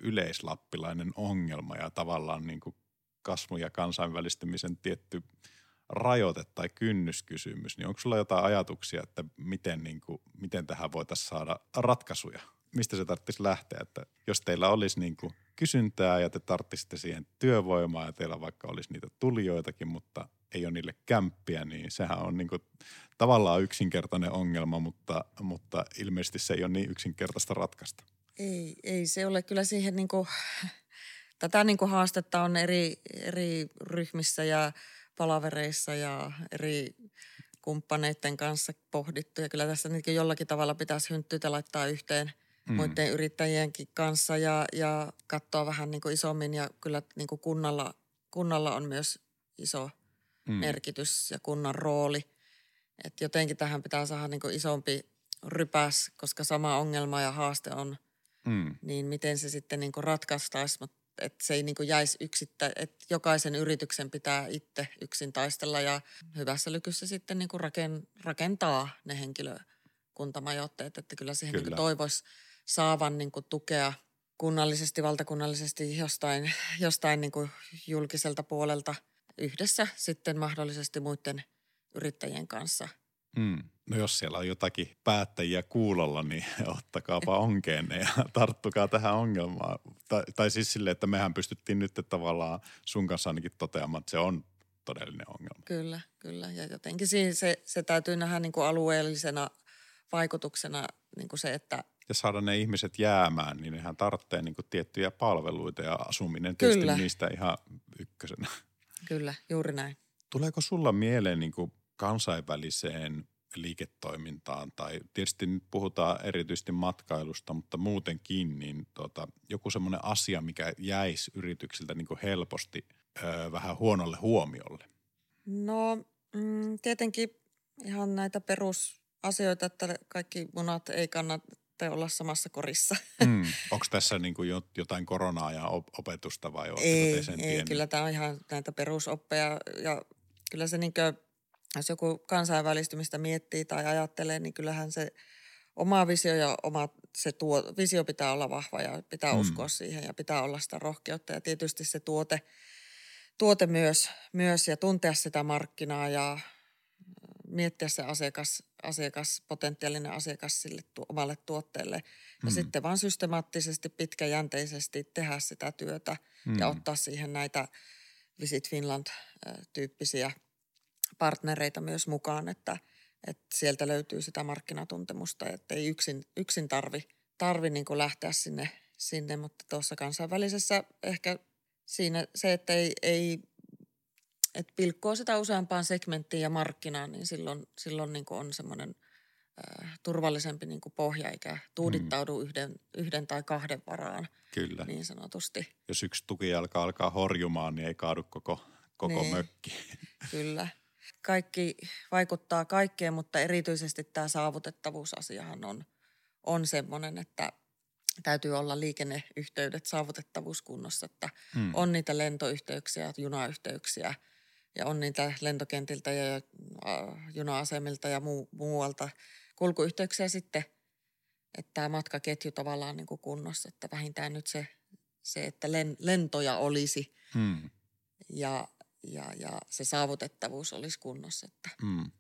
B: yleislappilainen ongelma ja tavallaan niin kuin kasvun ja kansainvälistymisen tietty rajoite tai kynnyskysymys, niin onko sulla jotain ajatuksia, että miten, niin kuin, miten tähän voitaisiin saada ratkaisuja? Mistä se tarvitsisi lähteä, että jos teillä olisi niin kuin kysyntää ja te tarvitsisitte siihen työvoimaa ja teillä vaikka olisi niitä tulijoitakin, mutta ei ole niille kämppiä, niin sehän on niin kuin tavallaan yksinkertainen ongelma, mutta, mutta ilmeisesti se ei ole niin yksinkertaista ratkaista.
C: Ei, ei se ole kyllä siihen niin kuin *laughs* tätä niin kuin haastetta on eri, eri ryhmissä ja palavereissa ja eri kumppaneiden kanssa pohdittu. Ja kyllä tässä niin jollakin tavalla pitäisi hynttyitä laittaa yhteen mm. muiden yrittäjienkin kanssa ja, ja katsoa vähän niin kuin isommin. Ja kyllä niin kuin kunnalla, kunnalla on myös iso mm. merkitys ja kunnan rooli. Että jotenkin tähän pitää saada niin kuin isompi, rypäs, koska sama ongelma ja haaste on,
B: Mm.
C: niin miten se sitten niin ratkaistaisi, mutta että se ei niin jäisi yksittä, että jokaisen yrityksen pitää itse yksin taistella ja hyvässä lykyssä sitten niin raken, rakentaa ne henkilökuntamajoitteet, että kyllä siihen
B: Kyllä.
C: niin toivoisi saavan niin tukea kunnallisesti, valtakunnallisesti jostain, jostain niin julkiselta puolelta yhdessä sitten mahdollisesti muiden yrittäjien kanssa.
B: Mm. No jos siellä on jotakin päättäjiä kuulolla, niin *laughs* ottakaapa onkeenne ja *laughs* tarttukaa tähän ongelmaan. Tai, tai siis silleen, että mehän pystyttiin nyt tavallaan sun kanssa ainakin toteamaan, että se on todellinen ongelma.
C: Kyllä, kyllä. Ja jotenkin se, se täytyy nähdä niin kuin alueellisena vaikutuksena niin kuin se, että
B: Ja saada ne ihmiset jäämään, niin nehän tarvitsee niin kuin tiettyjä palveluita ja asuminen tietysti
C: Kyllä.
B: niistä ihan ykkösenä.
C: kyllä, juuri näin.
B: Tuleeko sulla mieleen niin kuin kansainväliseen liiketoimintaan tai tietysti nyt puhutaan erityisesti matkailusta, mutta muutenkin niin tota, joku semmoinen asia, mikä jäisi yrityksiltä niin kuin helposti öö, vähän huonolle huomiolle.
C: No mm, tietenkin ihan näitä perusasioita, että kaikki munat ei kannata olla samassa korissa. *laughs*
B: Mm. Onko tässä niin kuin jo- jotain koronaa ja op- opetusta vai
C: ei,
B: sen
C: ei kyllä tämä on ihan näitä perusoppeja ja kyllä se niin kuin, jos joku kansainvälistymistä miettii tai ajattelee, niin kyllähän se oma visio ja oma se tuo, visio pitää olla vahva ja pitää
B: mm.
C: uskoa siihen ja pitää olla sitä rohkeutta ja tietysti se tuote, tuote myös, myös ja tuntea sitä markkinaa ja miettiä se asiakas, asiakas potentiaalinen asiakas sille tu, omalle tuotteelle. Ja
B: Mm.
C: sitten vaan systemaattisesti, pitkäjänteisesti tehdä sitä työtä mm. ja ottaa siihen näitä Visit Finland-tyyppisiä partnereita myös mukaan, että, että sieltä löytyy sitä markkinatuntemusta, että ei yksin, yksin tarvi, tarvi niin kuin lähteä sinne, sinne, mutta tuossa kansainvälisessä ehkä siinä se, että ei, ei että pilkkoo sitä useampaan segmenttiin ja markkinaan, niin silloin, silloin niin kuin on semmoinen äh, turvallisempi niin kuin pohja, eikä tuudittaudu yhden, yhden tai kahden varaan
B: Kyllä.
C: niin sanotusti.
B: Jos yksi tukijalka alkaa horjumaan, niin ei kaadu koko, koko
C: Niin.
B: mökki. *laughs*
C: Kyllä. Kaikki vaikuttaa kaikkeen, mutta erityisesti tämä saavutettavuusasiahan on, on semmoinen, että täytyy olla liikenneyhteydet, saavutettavuus kunnossa, että
B: Mm.
C: on niitä lentoyhteyksiä, junayhteyksiä ja on niitä lentokentiltä ja juna-asemilta ja muu, muualta kulkuyhteyksiä sitten, että tämä matkaketju tavallaan niin kuin kunnossa, että vähintään nyt se, se että len, lentoja olisi
B: Mm.
C: ja, ja, ja se saavutettavuus olisi kunnossa. Että.
B: Mm.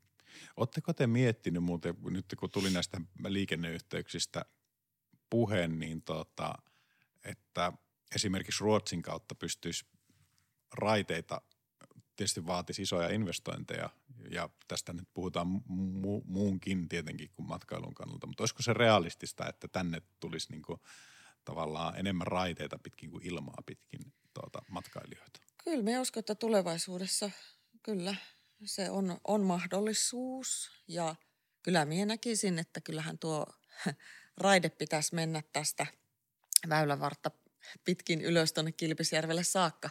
B: Oletteko te miettinyt muuten, nyt kun tuli näistä liikenneyhteyksistä puhe, niin tota, että esimerkiksi Ruotsin kautta pystyisi raiteita, tietysti vaatisi isoja investointeja ja tästä nyt puhutaan mu- muunkin tietenkin kuin matkailun kannalta, mutta olisiko se realistista, että tänne tulisi niinku tavallaan enemmän raiteita pitkin kuin ilmaa pitkin tuota, matkailijoita?
C: Kyllä me uskon, että tulevaisuudessa kyllä se on, on mahdollisuus ja kyllä minä näkisin, että kyllähän tuo *laughs* raide pitäisi mennä tästä väylävartta pitkin ylös tuonne Kilpisjärvelle saakka.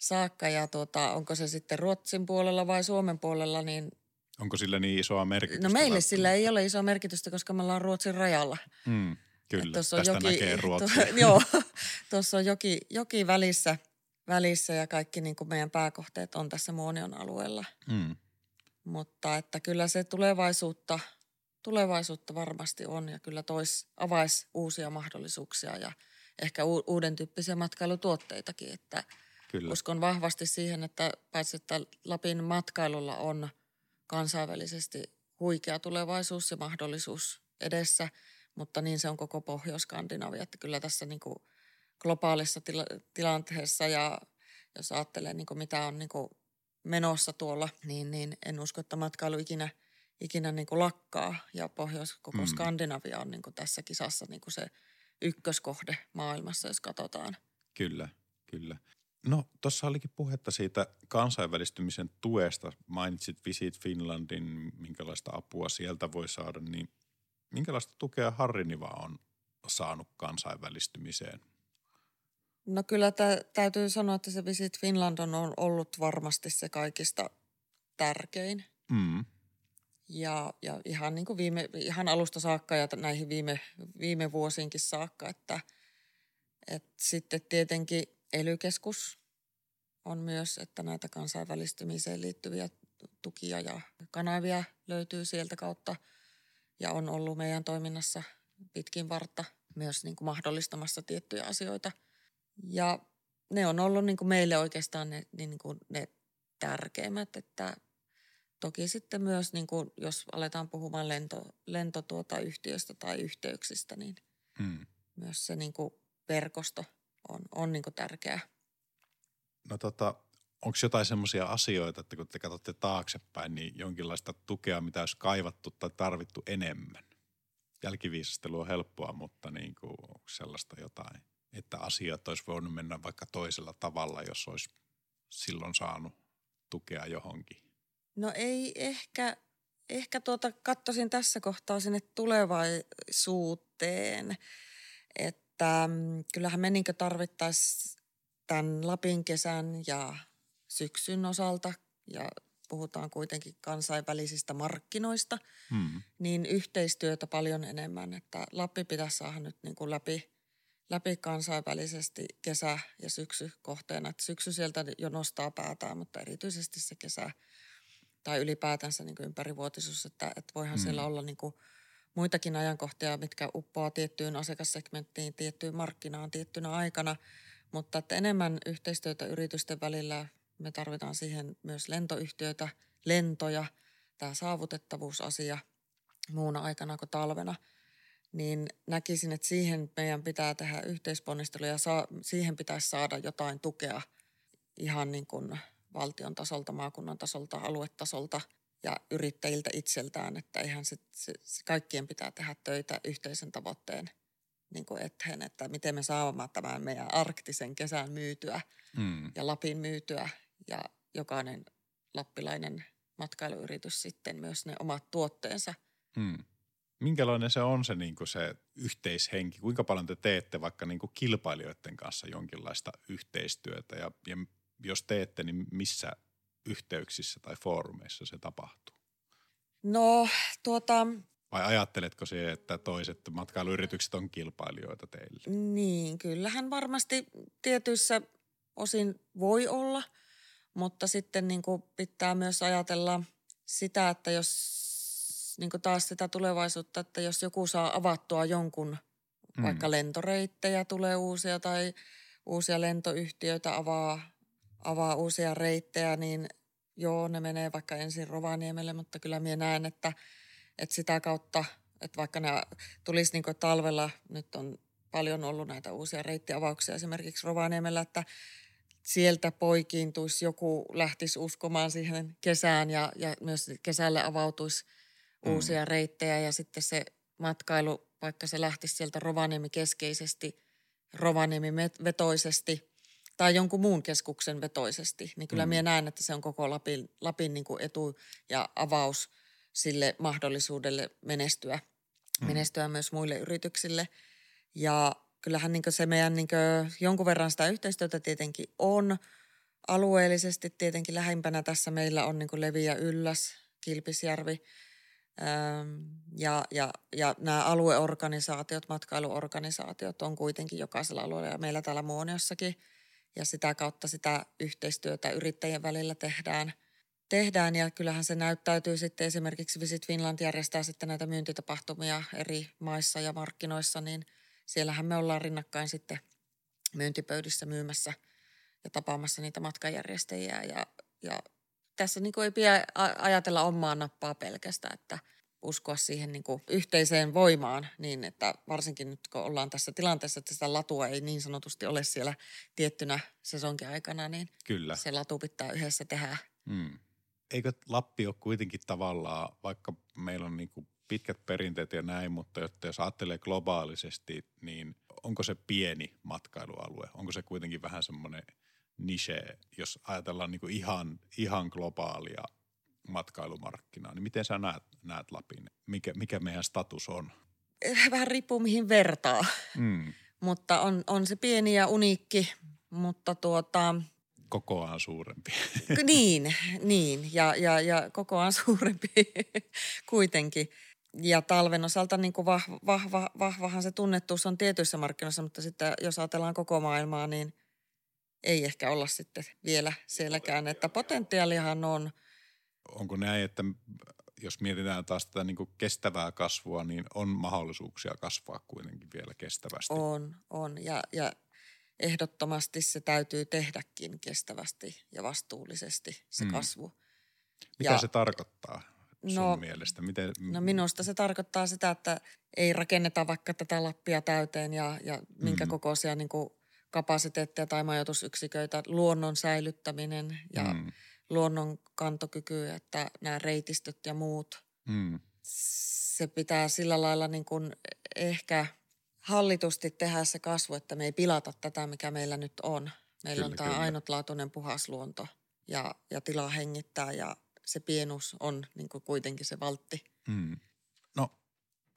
C: Saakka ja tuota, onko se sitten Ruotsin puolella vai Suomen puolella, niin
B: Onko sillä niin isoa merkitystä?
C: no meille
B: välttämättä?
C: sillä ei ole isoa merkitystä, koska me ollaan Ruotsin rajalla.
B: Mm, kyllä,
C: tuossa on
B: tästä
C: joki,
B: näkee *laughs* Ruotsi.
C: Tu, joo, *laughs* tuossa on joki, joki välissä, välissä ja kaikki niin kuin meidän pääkohteet on tässä Muonion alueella.
B: Mm,
C: Mutta että kyllä se tulevaisuutta, tulevaisuutta varmasti on ja kyllä tois, avaisi uusia mahdollisuuksia ja ehkä u, uuden tyyppisiä matkailutuotteitakin. Että
B: kyllä.
C: uskon vahvasti siihen, että paitsi että Lapin matkailulla on kansainvälisesti huikea tulevaisuus ja mahdollisuus edessä, mutta niin se on koko Pohjois-Skandinavia, että kyllä tässä niin kuin globaalissa tila- tilanteessa ja jos ajattelee niin kuin mitä on niin kuin menossa tuolla, niin, niin en usko, että matkailu ikinä, ikinä niin kuin lakkaa ja Pohjois, koko
B: Mm.
C: Skandinavia on niin kuin tässä kisassa niin kuin se ykköskohde maailmassa, jos katsotaan.
B: Kyllä, kyllä. No tuossa olikin puhetta siitä kansainvälistymisen tuesta. Mainitsit Visit Finlandin, minkälaista apua sieltä voi saada, niin minkälaista tukea Harriniva on saanut kansainvälistymiseen?
C: No kyllä tä, täytyy sanoa, että se Visit Finland on ollut varmasti se kaikista tärkein.
B: Mm,
C: Ja, ja ihan, niin kuin viime, ihan alusta saakka ja näihin viime, viime vuosiinkin saakka, että, että sitten tietenkin ely on myös, että näitä kansainvälistymiseen liittyviä tukia ja kanavia löytyy sieltä kautta ja on ollut meidän toiminnassa pitkin vartta myös niin kuin mahdollistamassa tiettyjä asioita. Ja ne on ollut niin kuin meille oikeastaan ne, niin kuin ne tärkeimmät, että toki sitten myös, niin kuin, jos aletaan puhumaan lento, lento tuota yhtiöstä tai yhteyksistä, niin hmm. myös se niin kuin verkosto on, on niin kuin tärkeä.
B: No tota, onko jotain semmoisia asioita, että kun te katsotte taaksepäin, niin jonkinlaista tukea, mitä olisi kaivattu tai tarvittu enemmän? Jälkiviisastelu on helppoa, mutta niin kuin, onko sellaista jotain, että asiat olisi voinut mennä vaikka toisella tavalla, jos olisi silloin saanut tukea johonkin?
C: No ei ehkä, ehkä tuota, katsoisin tässä kohtaa sinne tulevaisuuteen, että mm, kyllähän me niin tarvittaisiin tämän Lapin kesän ja syksyn osalta ja puhutaan kuitenkin kansainvälisistä markkinoista, hmm. niin yhteistyötä paljon enemmän, että Lappi pitäisi saada nyt niin kuin läpi, läpi kansainvälisesti kesä- ja syksy kohteena. Että syksy sieltä jo nostaa päätään, mutta erityisesti se kesä tai ylipäätänsä niin kuin ympärivuotisuus, että, että voihan hmm. siellä olla niin kuin muitakin ajankohtia, mitkä uppoaa tiettyyn asiakassegmenttiin, tiettyyn markkinaan tiettynä aikana, mutta että enemmän yhteistyötä yritysten välillä – me tarvitaan siihen myös lentoyhtiöitä, lentoja, tämä saavutettavuusasia muuna aikana kuin talvena. Niin näkisin, että siihen meidän pitää tehdä yhteisponnisteluja ja saa, siihen pitäisi saada jotain tukea ihan niin kuin valtion tasolta, maakunnan tasolta, aluetasolta ja yrittäjiltä itseltään, että ihan sit, se, se kaikkien pitää tehdä töitä yhteisen tavoitteen niin kuin eteen, että miten me saamme tämän meidän arktisen kesän myytyä mm. ja Lapin myytyä ja jokainen lappilainen matkailuyritys sitten myös ne omat tuotteensa. Hmm.
B: Minkälainen se on se, niin kuin se yhteishenki? Kuinka paljon te teette vaikka niin kuin kilpailijoiden kanssa jonkinlaista yhteistyötä ja, ja jos teette, niin missä yhteyksissä tai foorumeissa se tapahtuu?
C: No tuota...
B: Vai ajatteletko se, että toiset matkailuyritykset on kilpailijoita teille?
C: Niin, kyllähän varmasti tietyissä osin voi olla – mutta sitten niin kuin pitää myös ajatella sitä, että jos niin kuin taas sitä tulevaisuutta, että jos joku saa avattua jonkun mm. vaikka lentoreittejä, tulee uusia tai uusia lentoyhtiöitä avaa, avaa uusia reittejä, niin joo, ne menee vaikka ensin Rovaniemelle, mutta kyllä minä näen, että, että sitä kautta, että vaikka ne tulisi niin talvella, nyt on paljon ollut näitä uusia reittiavauksia esimerkiksi Rovaniemellä, että sieltä poikiintuisi, joku lähtisi uskomaan siihen kesään ja, ja myös kesälle avautuisi mm. uusia reittejä ja sitten se matkailu, vaikka se lähtisi sieltä Rovaniemi keskeisesti, Rovaniemi vetoisesti tai jonkun muun keskuksen vetoisesti, niin kyllä mm. minä näen, että se on koko Lapin, Lapin niin kuin etu ja avaus sille mahdollisuudelle menestyä, mm. menestyä myös muille yrityksille. Ja kyllähän niin se meidän niin jonkun verran sitä yhteistyötä tietenkin on. Alueellisesti tietenkin lähimpänä tässä meillä on niin Levi ja Ylläs, Kilpisjärvi ja, ja, ja nämä alueorganisaatiot, matkailuorganisaatiot on kuitenkin jokaisella alueella ja meillä täällä Muoniossakin ja sitä kautta sitä yhteistyötä yrittäjien välillä tehdään. Tehdään ja kyllähän se näyttäytyy sitten esimerkiksi Visit Finland järjestää sitten näitä myyntitapahtumia eri maissa ja markkinoissa, niin – siellähän me ollaan rinnakkain sitten myyntipöydissä myymässä ja tapaamassa niitä matkajärjestäjiä. Ja, ja tässä niin ei pidä ajatella omaa nappaa pelkästään, että uskoa siihen niin kuin yhteiseen voimaan niin, että varsinkin nyt kun ollaan tässä tilanteessa, että sitä latua ei niin sanotusti ole siellä tiettynä sesonkin aikana, niin Kyllä. se latu pitää yhdessä tehdä. Hmm.
B: Eikö Lappi ole kuitenkin tavallaan, vaikka meillä on niin kuin pitkät perinteet ja näin, mutta jos ajattelee globaalisesti, niin onko se pieni matkailualue? Onko se kuitenkin vähän semmoinen niche, jos ajatellaan niin kuin ihan, ihan globaalia matkailumarkkinaa, niin miten sä näet, näet Lapin? Mikä, mikä meidän status on?
C: Vähän riippuu mihin vertaa, mm. mutta on, on se pieni ja uniikki, mutta tuota,
B: kokoaan suurempi.
C: niin, niin. Ja, ja, ja kokoaan suurempi *laughs* kuitenkin. Ja talven osalta niin kuin vahva, vahva, vahvahan se tunnettuus on tietyissä markkinoissa, mutta sitten jos ajatellaan koko maailmaa, niin ei ehkä olla sitten vielä sielläkään. Että potentiaalihan on.
B: Onko näin, että jos mietitään taas tätä niin kuin kestävää kasvua, niin on mahdollisuuksia kasvaa kuitenkin vielä kestävästi?
C: On, on. Ja, ja ehdottomasti se täytyy tehdäkin kestävästi ja vastuullisesti se mm. kasvu.
B: Mitä ja, se tarkoittaa sun no, mielestä? Miten,
C: no minusta se tarkoittaa sitä, että ei rakenneta vaikka tätä lappia täyteen ja, ja minkä mm. kokoisia niin kuin kapasiteetteja tai majoitusyksiköitä, luonnon säilyttäminen ja mm. Luonnon kantokyky, että nämä reitistöt ja muut. Mm. Se pitää sillä lailla niin kuin ehkä – hallitusti tehdä se kasvu, että me ei pilata tätä, mikä meillä nyt on. Meillä kyllä, on tämä kyllä. ainutlaatuinen puhas luonto ja, ja tila hengittää ja se pienuus on niin kuin kuitenkin se valtti. Hmm.
B: No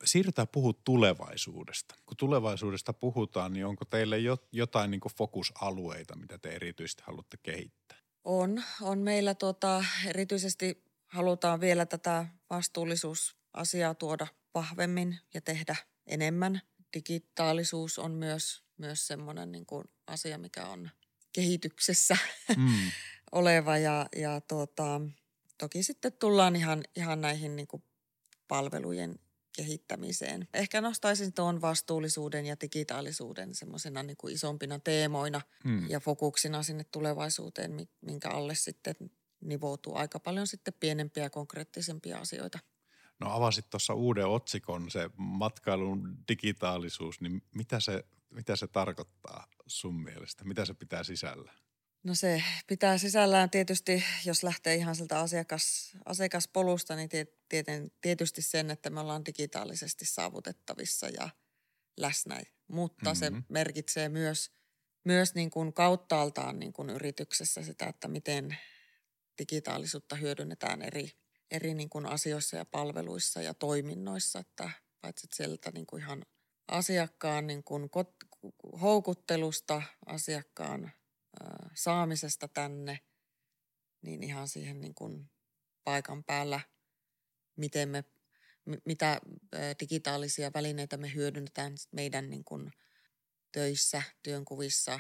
B: siirrytään puhua tulevaisuudesta. Kun tulevaisuudesta puhutaan, niin onko teille jotain niin kuin fokusalueita, mitä te erityisesti haluatte kehittää?
C: On. On meillä tuota, erityisesti halutaan vielä tätä vastuullisuusasiaa tuoda vahvemmin ja tehdä enemmän – digitaalisuus on myös, myös semmoinen niin kuin asia, mikä on kehityksessä mm. *laughs* oleva ja, ja tuota, toki sitten tullaan ihan, ihan näihin niin kuin palvelujen kehittämiseen. Ehkä nostaisin tuon vastuullisuuden ja digitaalisuuden semmoisena niin kuin isompina teemoina mm. ja fokuksina sinne tulevaisuuteen, minkä alle sitten nivoutuu aika paljon sitten pienempiä konkreettisempia asioita –
B: No avasit tuossa uuden otsikon, se matkailun digitaalisuus, niin mitä se, mitä se tarkoittaa sun mielestä? Mitä se pitää sisällä?
C: No se pitää sisällään tietysti, jos lähtee ihan sieltä asiakas, asiakaspolusta, niin tieten, tietysti sen, että me ollaan digitaalisesti saavutettavissa ja läsnä. Mutta mm-hmm. se merkitsee myös, myös niin kuin kauttaaltaan niin kuin yrityksessä sitä, että miten digitaalisuutta hyödynnetään eri eri niin kuin asioissa ja palveluissa ja toiminnoissa, että paitsi sieltä niin kuin ihan asiakkaan niin kuin kot- houkuttelusta, asiakkaan saamisesta tänne, niin ihan siihen niin kuin paikan päällä, miten me, mitä digitaalisia välineitä me hyödynnetään meidän niin kuin töissä, työnkuvissa,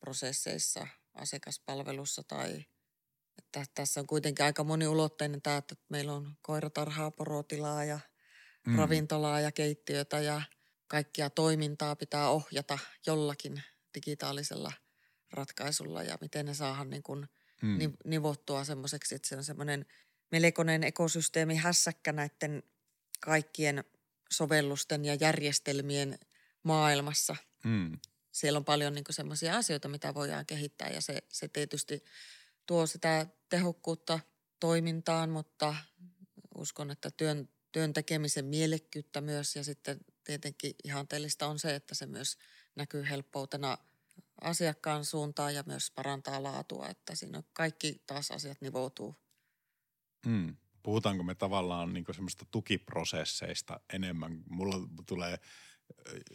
C: prosesseissa, asiakaspalvelussa tai – että tässä on kuitenkin aika moniulotteinen tämä, että meillä on koiratarhaa, porotilaa ja mm. ravintolaa ja keittiötä ja kaikkia toimintaa pitää ohjata jollakin digitaalisella ratkaisulla ja miten ne saadaan niin kuin mm. nivottua semmoiseksi, että se on semmoinen melkoinen ekosysteemi hässäkkä näiden kaikkien sovellusten ja järjestelmien maailmassa. Mm. Siellä on paljon niin semmoisia asioita, mitä voidaan kehittää ja se, se tietysti – tuo sitä tehokkuutta toimintaan, mutta uskon, että työn, työn tekemisen mielekkyyttä myös ja sitten tietenkin ihanteellista on se, että se myös näkyy helppoutena asiakkaan suuntaan ja myös parantaa laatua, että siinä kaikki taas asiat nivoutuu.
B: Mm. Puhutaanko me tavallaan niin semmoista tukiprosesseista enemmän? Mulla tulee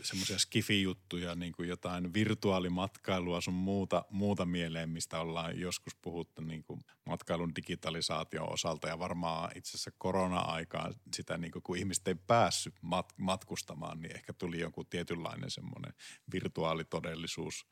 B: semmoisia skifi-juttuja, niin kuin jotain virtuaalimatkailua sun muuta, muuta mieleen, mistä ollaan joskus puhuttu niin kuin matkailun digitalisaation osalta ja varmaan itse asiassa korona-aikaan sitä, niin kuin, kun ihmiset ei päässyt mat- matkustamaan, niin ehkä tuli joku tietynlainen semmoinen virtuaalitodellisuus –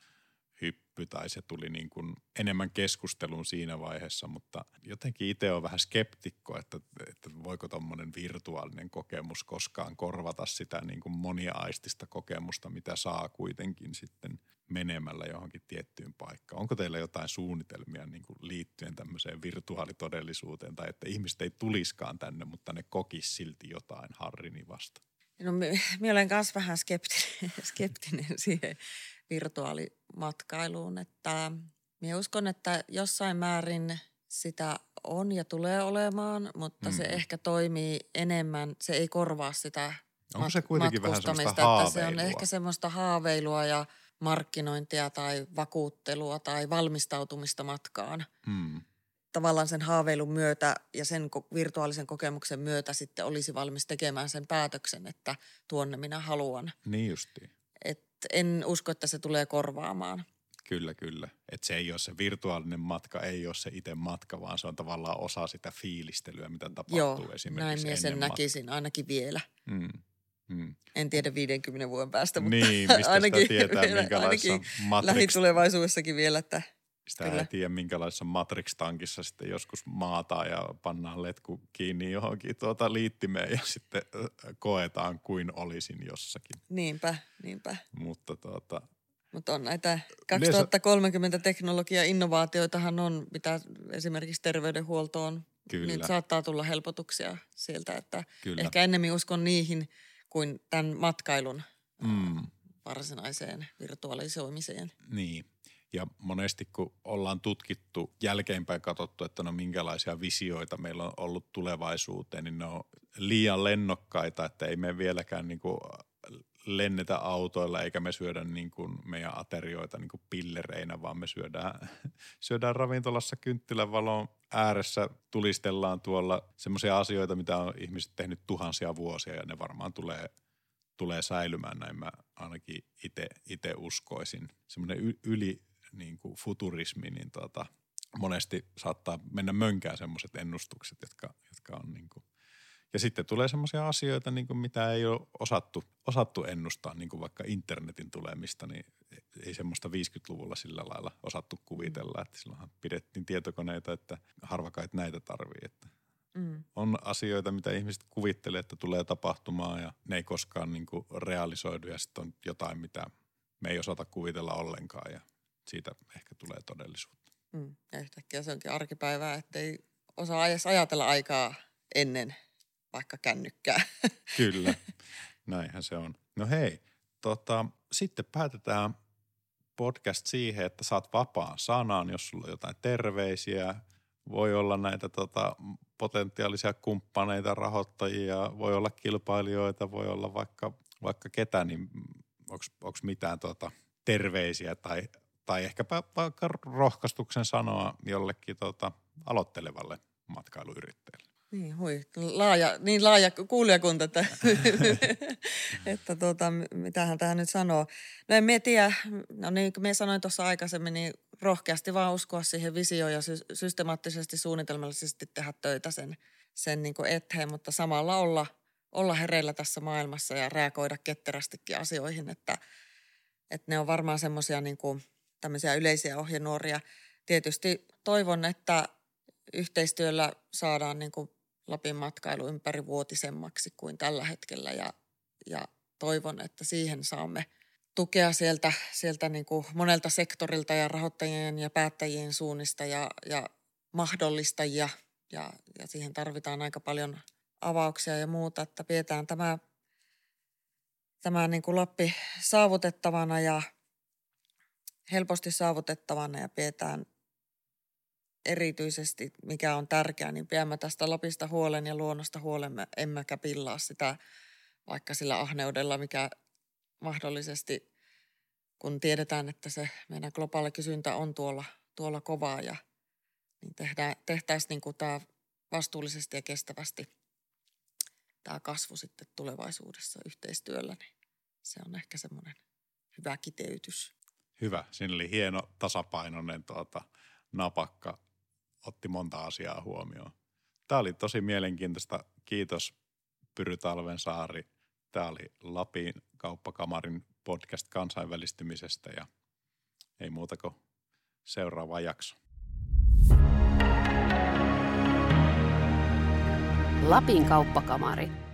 B: hyppy tai se tuli niin kuin enemmän keskustelun siinä vaiheessa, mutta jotenkin itse on vähän skeptikko, että, että voiko tuommoinen virtuaalinen kokemus koskaan korvata sitä niin kuin moniaistista kokemusta, mitä saa kuitenkin sitten menemällä johonkin tiettyyn paikkaan. Onko teillä jotain suunnitelmia niin kuin liittyen tämmöiseen virtuaalitodellisuuteen tai että ihmiset ei tuliskaan tänne, mutta ne kokis silti jotain Harrini vasta?
C: No minä olen myös vähän skeptinen, *laughs* skeptinen siihen virtuaalimatkailuun. Että minä uskon, että jossain määrin sitä on ja tulee olemaan, mutta mm. se ehkä toimii enemmän, se ei korvaa sitä
B: Onko se kuitenkin vähän semmoista
C: että se on ehkä semmoista haaveilua ja markkinointia tai vakuuttelua tai valmistautumista matkaan. Mm. Tavallaan sen haaveilun myötä ja sen virtuaalisen kokemuksen myötä sitten olisi valmis tekemään sen päätöksen, että tuonne minä haluan.
B: Niin justiin
C: en usko, että se tulee korvaamaan.
B: Kyllä, kyllä. Että se ei ole se virtuaalinen matka, ei ole se itse matka, vaan se on tavallaan osa sitä fiilistelyä, mitä tapahtuu
C: Joo,
B: esimerkiksi
C: näin minä sen
B: ennen
C: näkisin ainakin vielä.
B: Mm. Mm.
C: En tiedä 50 vuoden päästä, mutta
B: Niin, mistä
C: ainakin,
B: sitä tietää,
C: vielä- ainakin
B: Matrix,
C: lähitulevaisuudessakin vielä, että
B: sitä
C: kyllä.
B: ei tiedä, minkälaisessa Matrix-tankissa sitten joskus maataan ja pannaan letku kiinni johonkin tuota liittimeen ja *laughs* sitten koetaan kuin olisin jossakin.
C: niinpä, niinpä.
B: Mutta tuota,
C: Mutta on näitä 2030 teknologia innovaatioitahan on, mitä esimerkiksi terveydenhuoltoon,
B: Kyllä.
C: niin saattaa tulla helpotuksia sieltä, että
B: Kyllä.
C: ehkä ennemmin uskon niihin kuin tämän matkailun
B: mm,
C: varsinaiseen virtualisoimiseen.
B: niin. Ja monesti kun ollaan tutkittu, jälkeenpäin katsottu, että no minkälaisia visioita meillä on ollut tulevaisuuteen, niin ne on liian lennokkaita, että ei me vieläkään niin kuin lennetä autoilla eikä me syödä niin kuin meidän aterioita niin kuin pillereinä, vaan me syödään, *laughs* syödään ravintolassa kynttilän valon ääressä, tulistellaan tuolla semmoisia asioita, mitä on ihmiset tehnyt tuhansia vuosia ja ne varmaan tulee, tulee säilymään, näin mä ainakin itse uskoisin. Semmoinen yli niin kuin futurismi, niin tota, monesti saattaa mennä mönkään semmoiset ennustukset, jotka, jotka on niin kuin ja sitten tulee semmoisia asioita, niin kuin mitä ei ole osattu, osattu ennustaa, niin kuin vaikka internetin tulemista, niin ei semmoista 50-luvulla sillä lailla osattu kuvitella, että silloinhan pidettiin tietokoneita, että harva kai näitä tarvii. Että
C: Mm.
B: on asioita, mitä ihmiset kuvittelee, että tulee tapahtumaan ja ne ei koskaan niin kuin realisoidu ja sitten on jotain, mitä me ei osata kuvitella ollenkaan ja siitä ehkä tulee todellisuutta.
C: Mm. Ja yhtäkkiä se onkin arkipäivää, ettei osaa edes ajatella aikaa ennen vaikka kännykkää. *laughs*
B: Kyllä, näinhän se on. No hei, tota, sitten päätetään podcast siihen, että saat vapaan sanan, jos sulla on jotain terveisiä. Voi olla näitä tota, potentiaalisia kumppaneita, rahoittajia, voi olla kilpailijoita, voi olla vaikka, vaikka ketä, niin onko mitään tota, terveisiä tai, tai ehkäpä vaikka rohkaistuksen sanoa jollekin tota, aloittelevalle matkailuyrittäjälle.
C: Niin, hui, laaja, niin laaja kuulijakunta, että, *laughs* että tuota, mitähän tähän nyt sanoo. No en mä tiedä, no niin kuin sanoin tuossa aikaisemmin, niin rohkeasti vaan uskoa siihen visioon ja sy- systemaattisesti, suunnitelmallisesti tehdä töitä sen, sen niin kuin eteen, mutta samalla olla, olla hereillä tässä maailmassa ja reagoida ketterästikin asioihin, että, että ne on varmaan semmoisia niin kuin tämmöisiä yleisiä ohjenuoria. Tietysti toivon, että yhteistyöllä saadaan niin kuin Lapin matkailu ympärivuotisemmaksi kuin tällä hetkellä ja, ja toivon, että siihen saamme tukea sieltä, sieltä niin kuin monelta sektorilta ja rahoittajien ja päättäjien suunnista ja, ja mahdollistajia ja, ja siihen tarvitaan aika paljon avauksia ja muuta, että pidetään tämä, tämä niin kuin Lappi saavutettavana ja helposti saavutettavana ja pidetään erityisesti, mikä on tärkeää, niin pidämme tästä Lapista huolen ja luonnosta huolen, emmekä pillaa sitä vaikka sillä ahneudella, mikä mahdollisesti, kun tiedetään, että se meidän globaali kysyntä on tuolla, tuolla kovaa ja niin tehtäisiin niin kuin tämä vastuullisesti ja kestävästi tämä kasvu sitten tulevaisuudessa yhteistyöllä, niin se on ehkä semmoinen hyvä kiteytys.
B: Hyvä. Siinä oli hieno tasapainoinen tuota, napakka. Otti monta asiaa huomioon. Tämä oli tosi mielenkiintoista. Kiitos Pyry Talvensaari. Tämä oli Lapin kauppakamarin podcast kansainvälistymisestä ja ei muuta kuin seuraava jakso.
A: Lapin kauppakamari.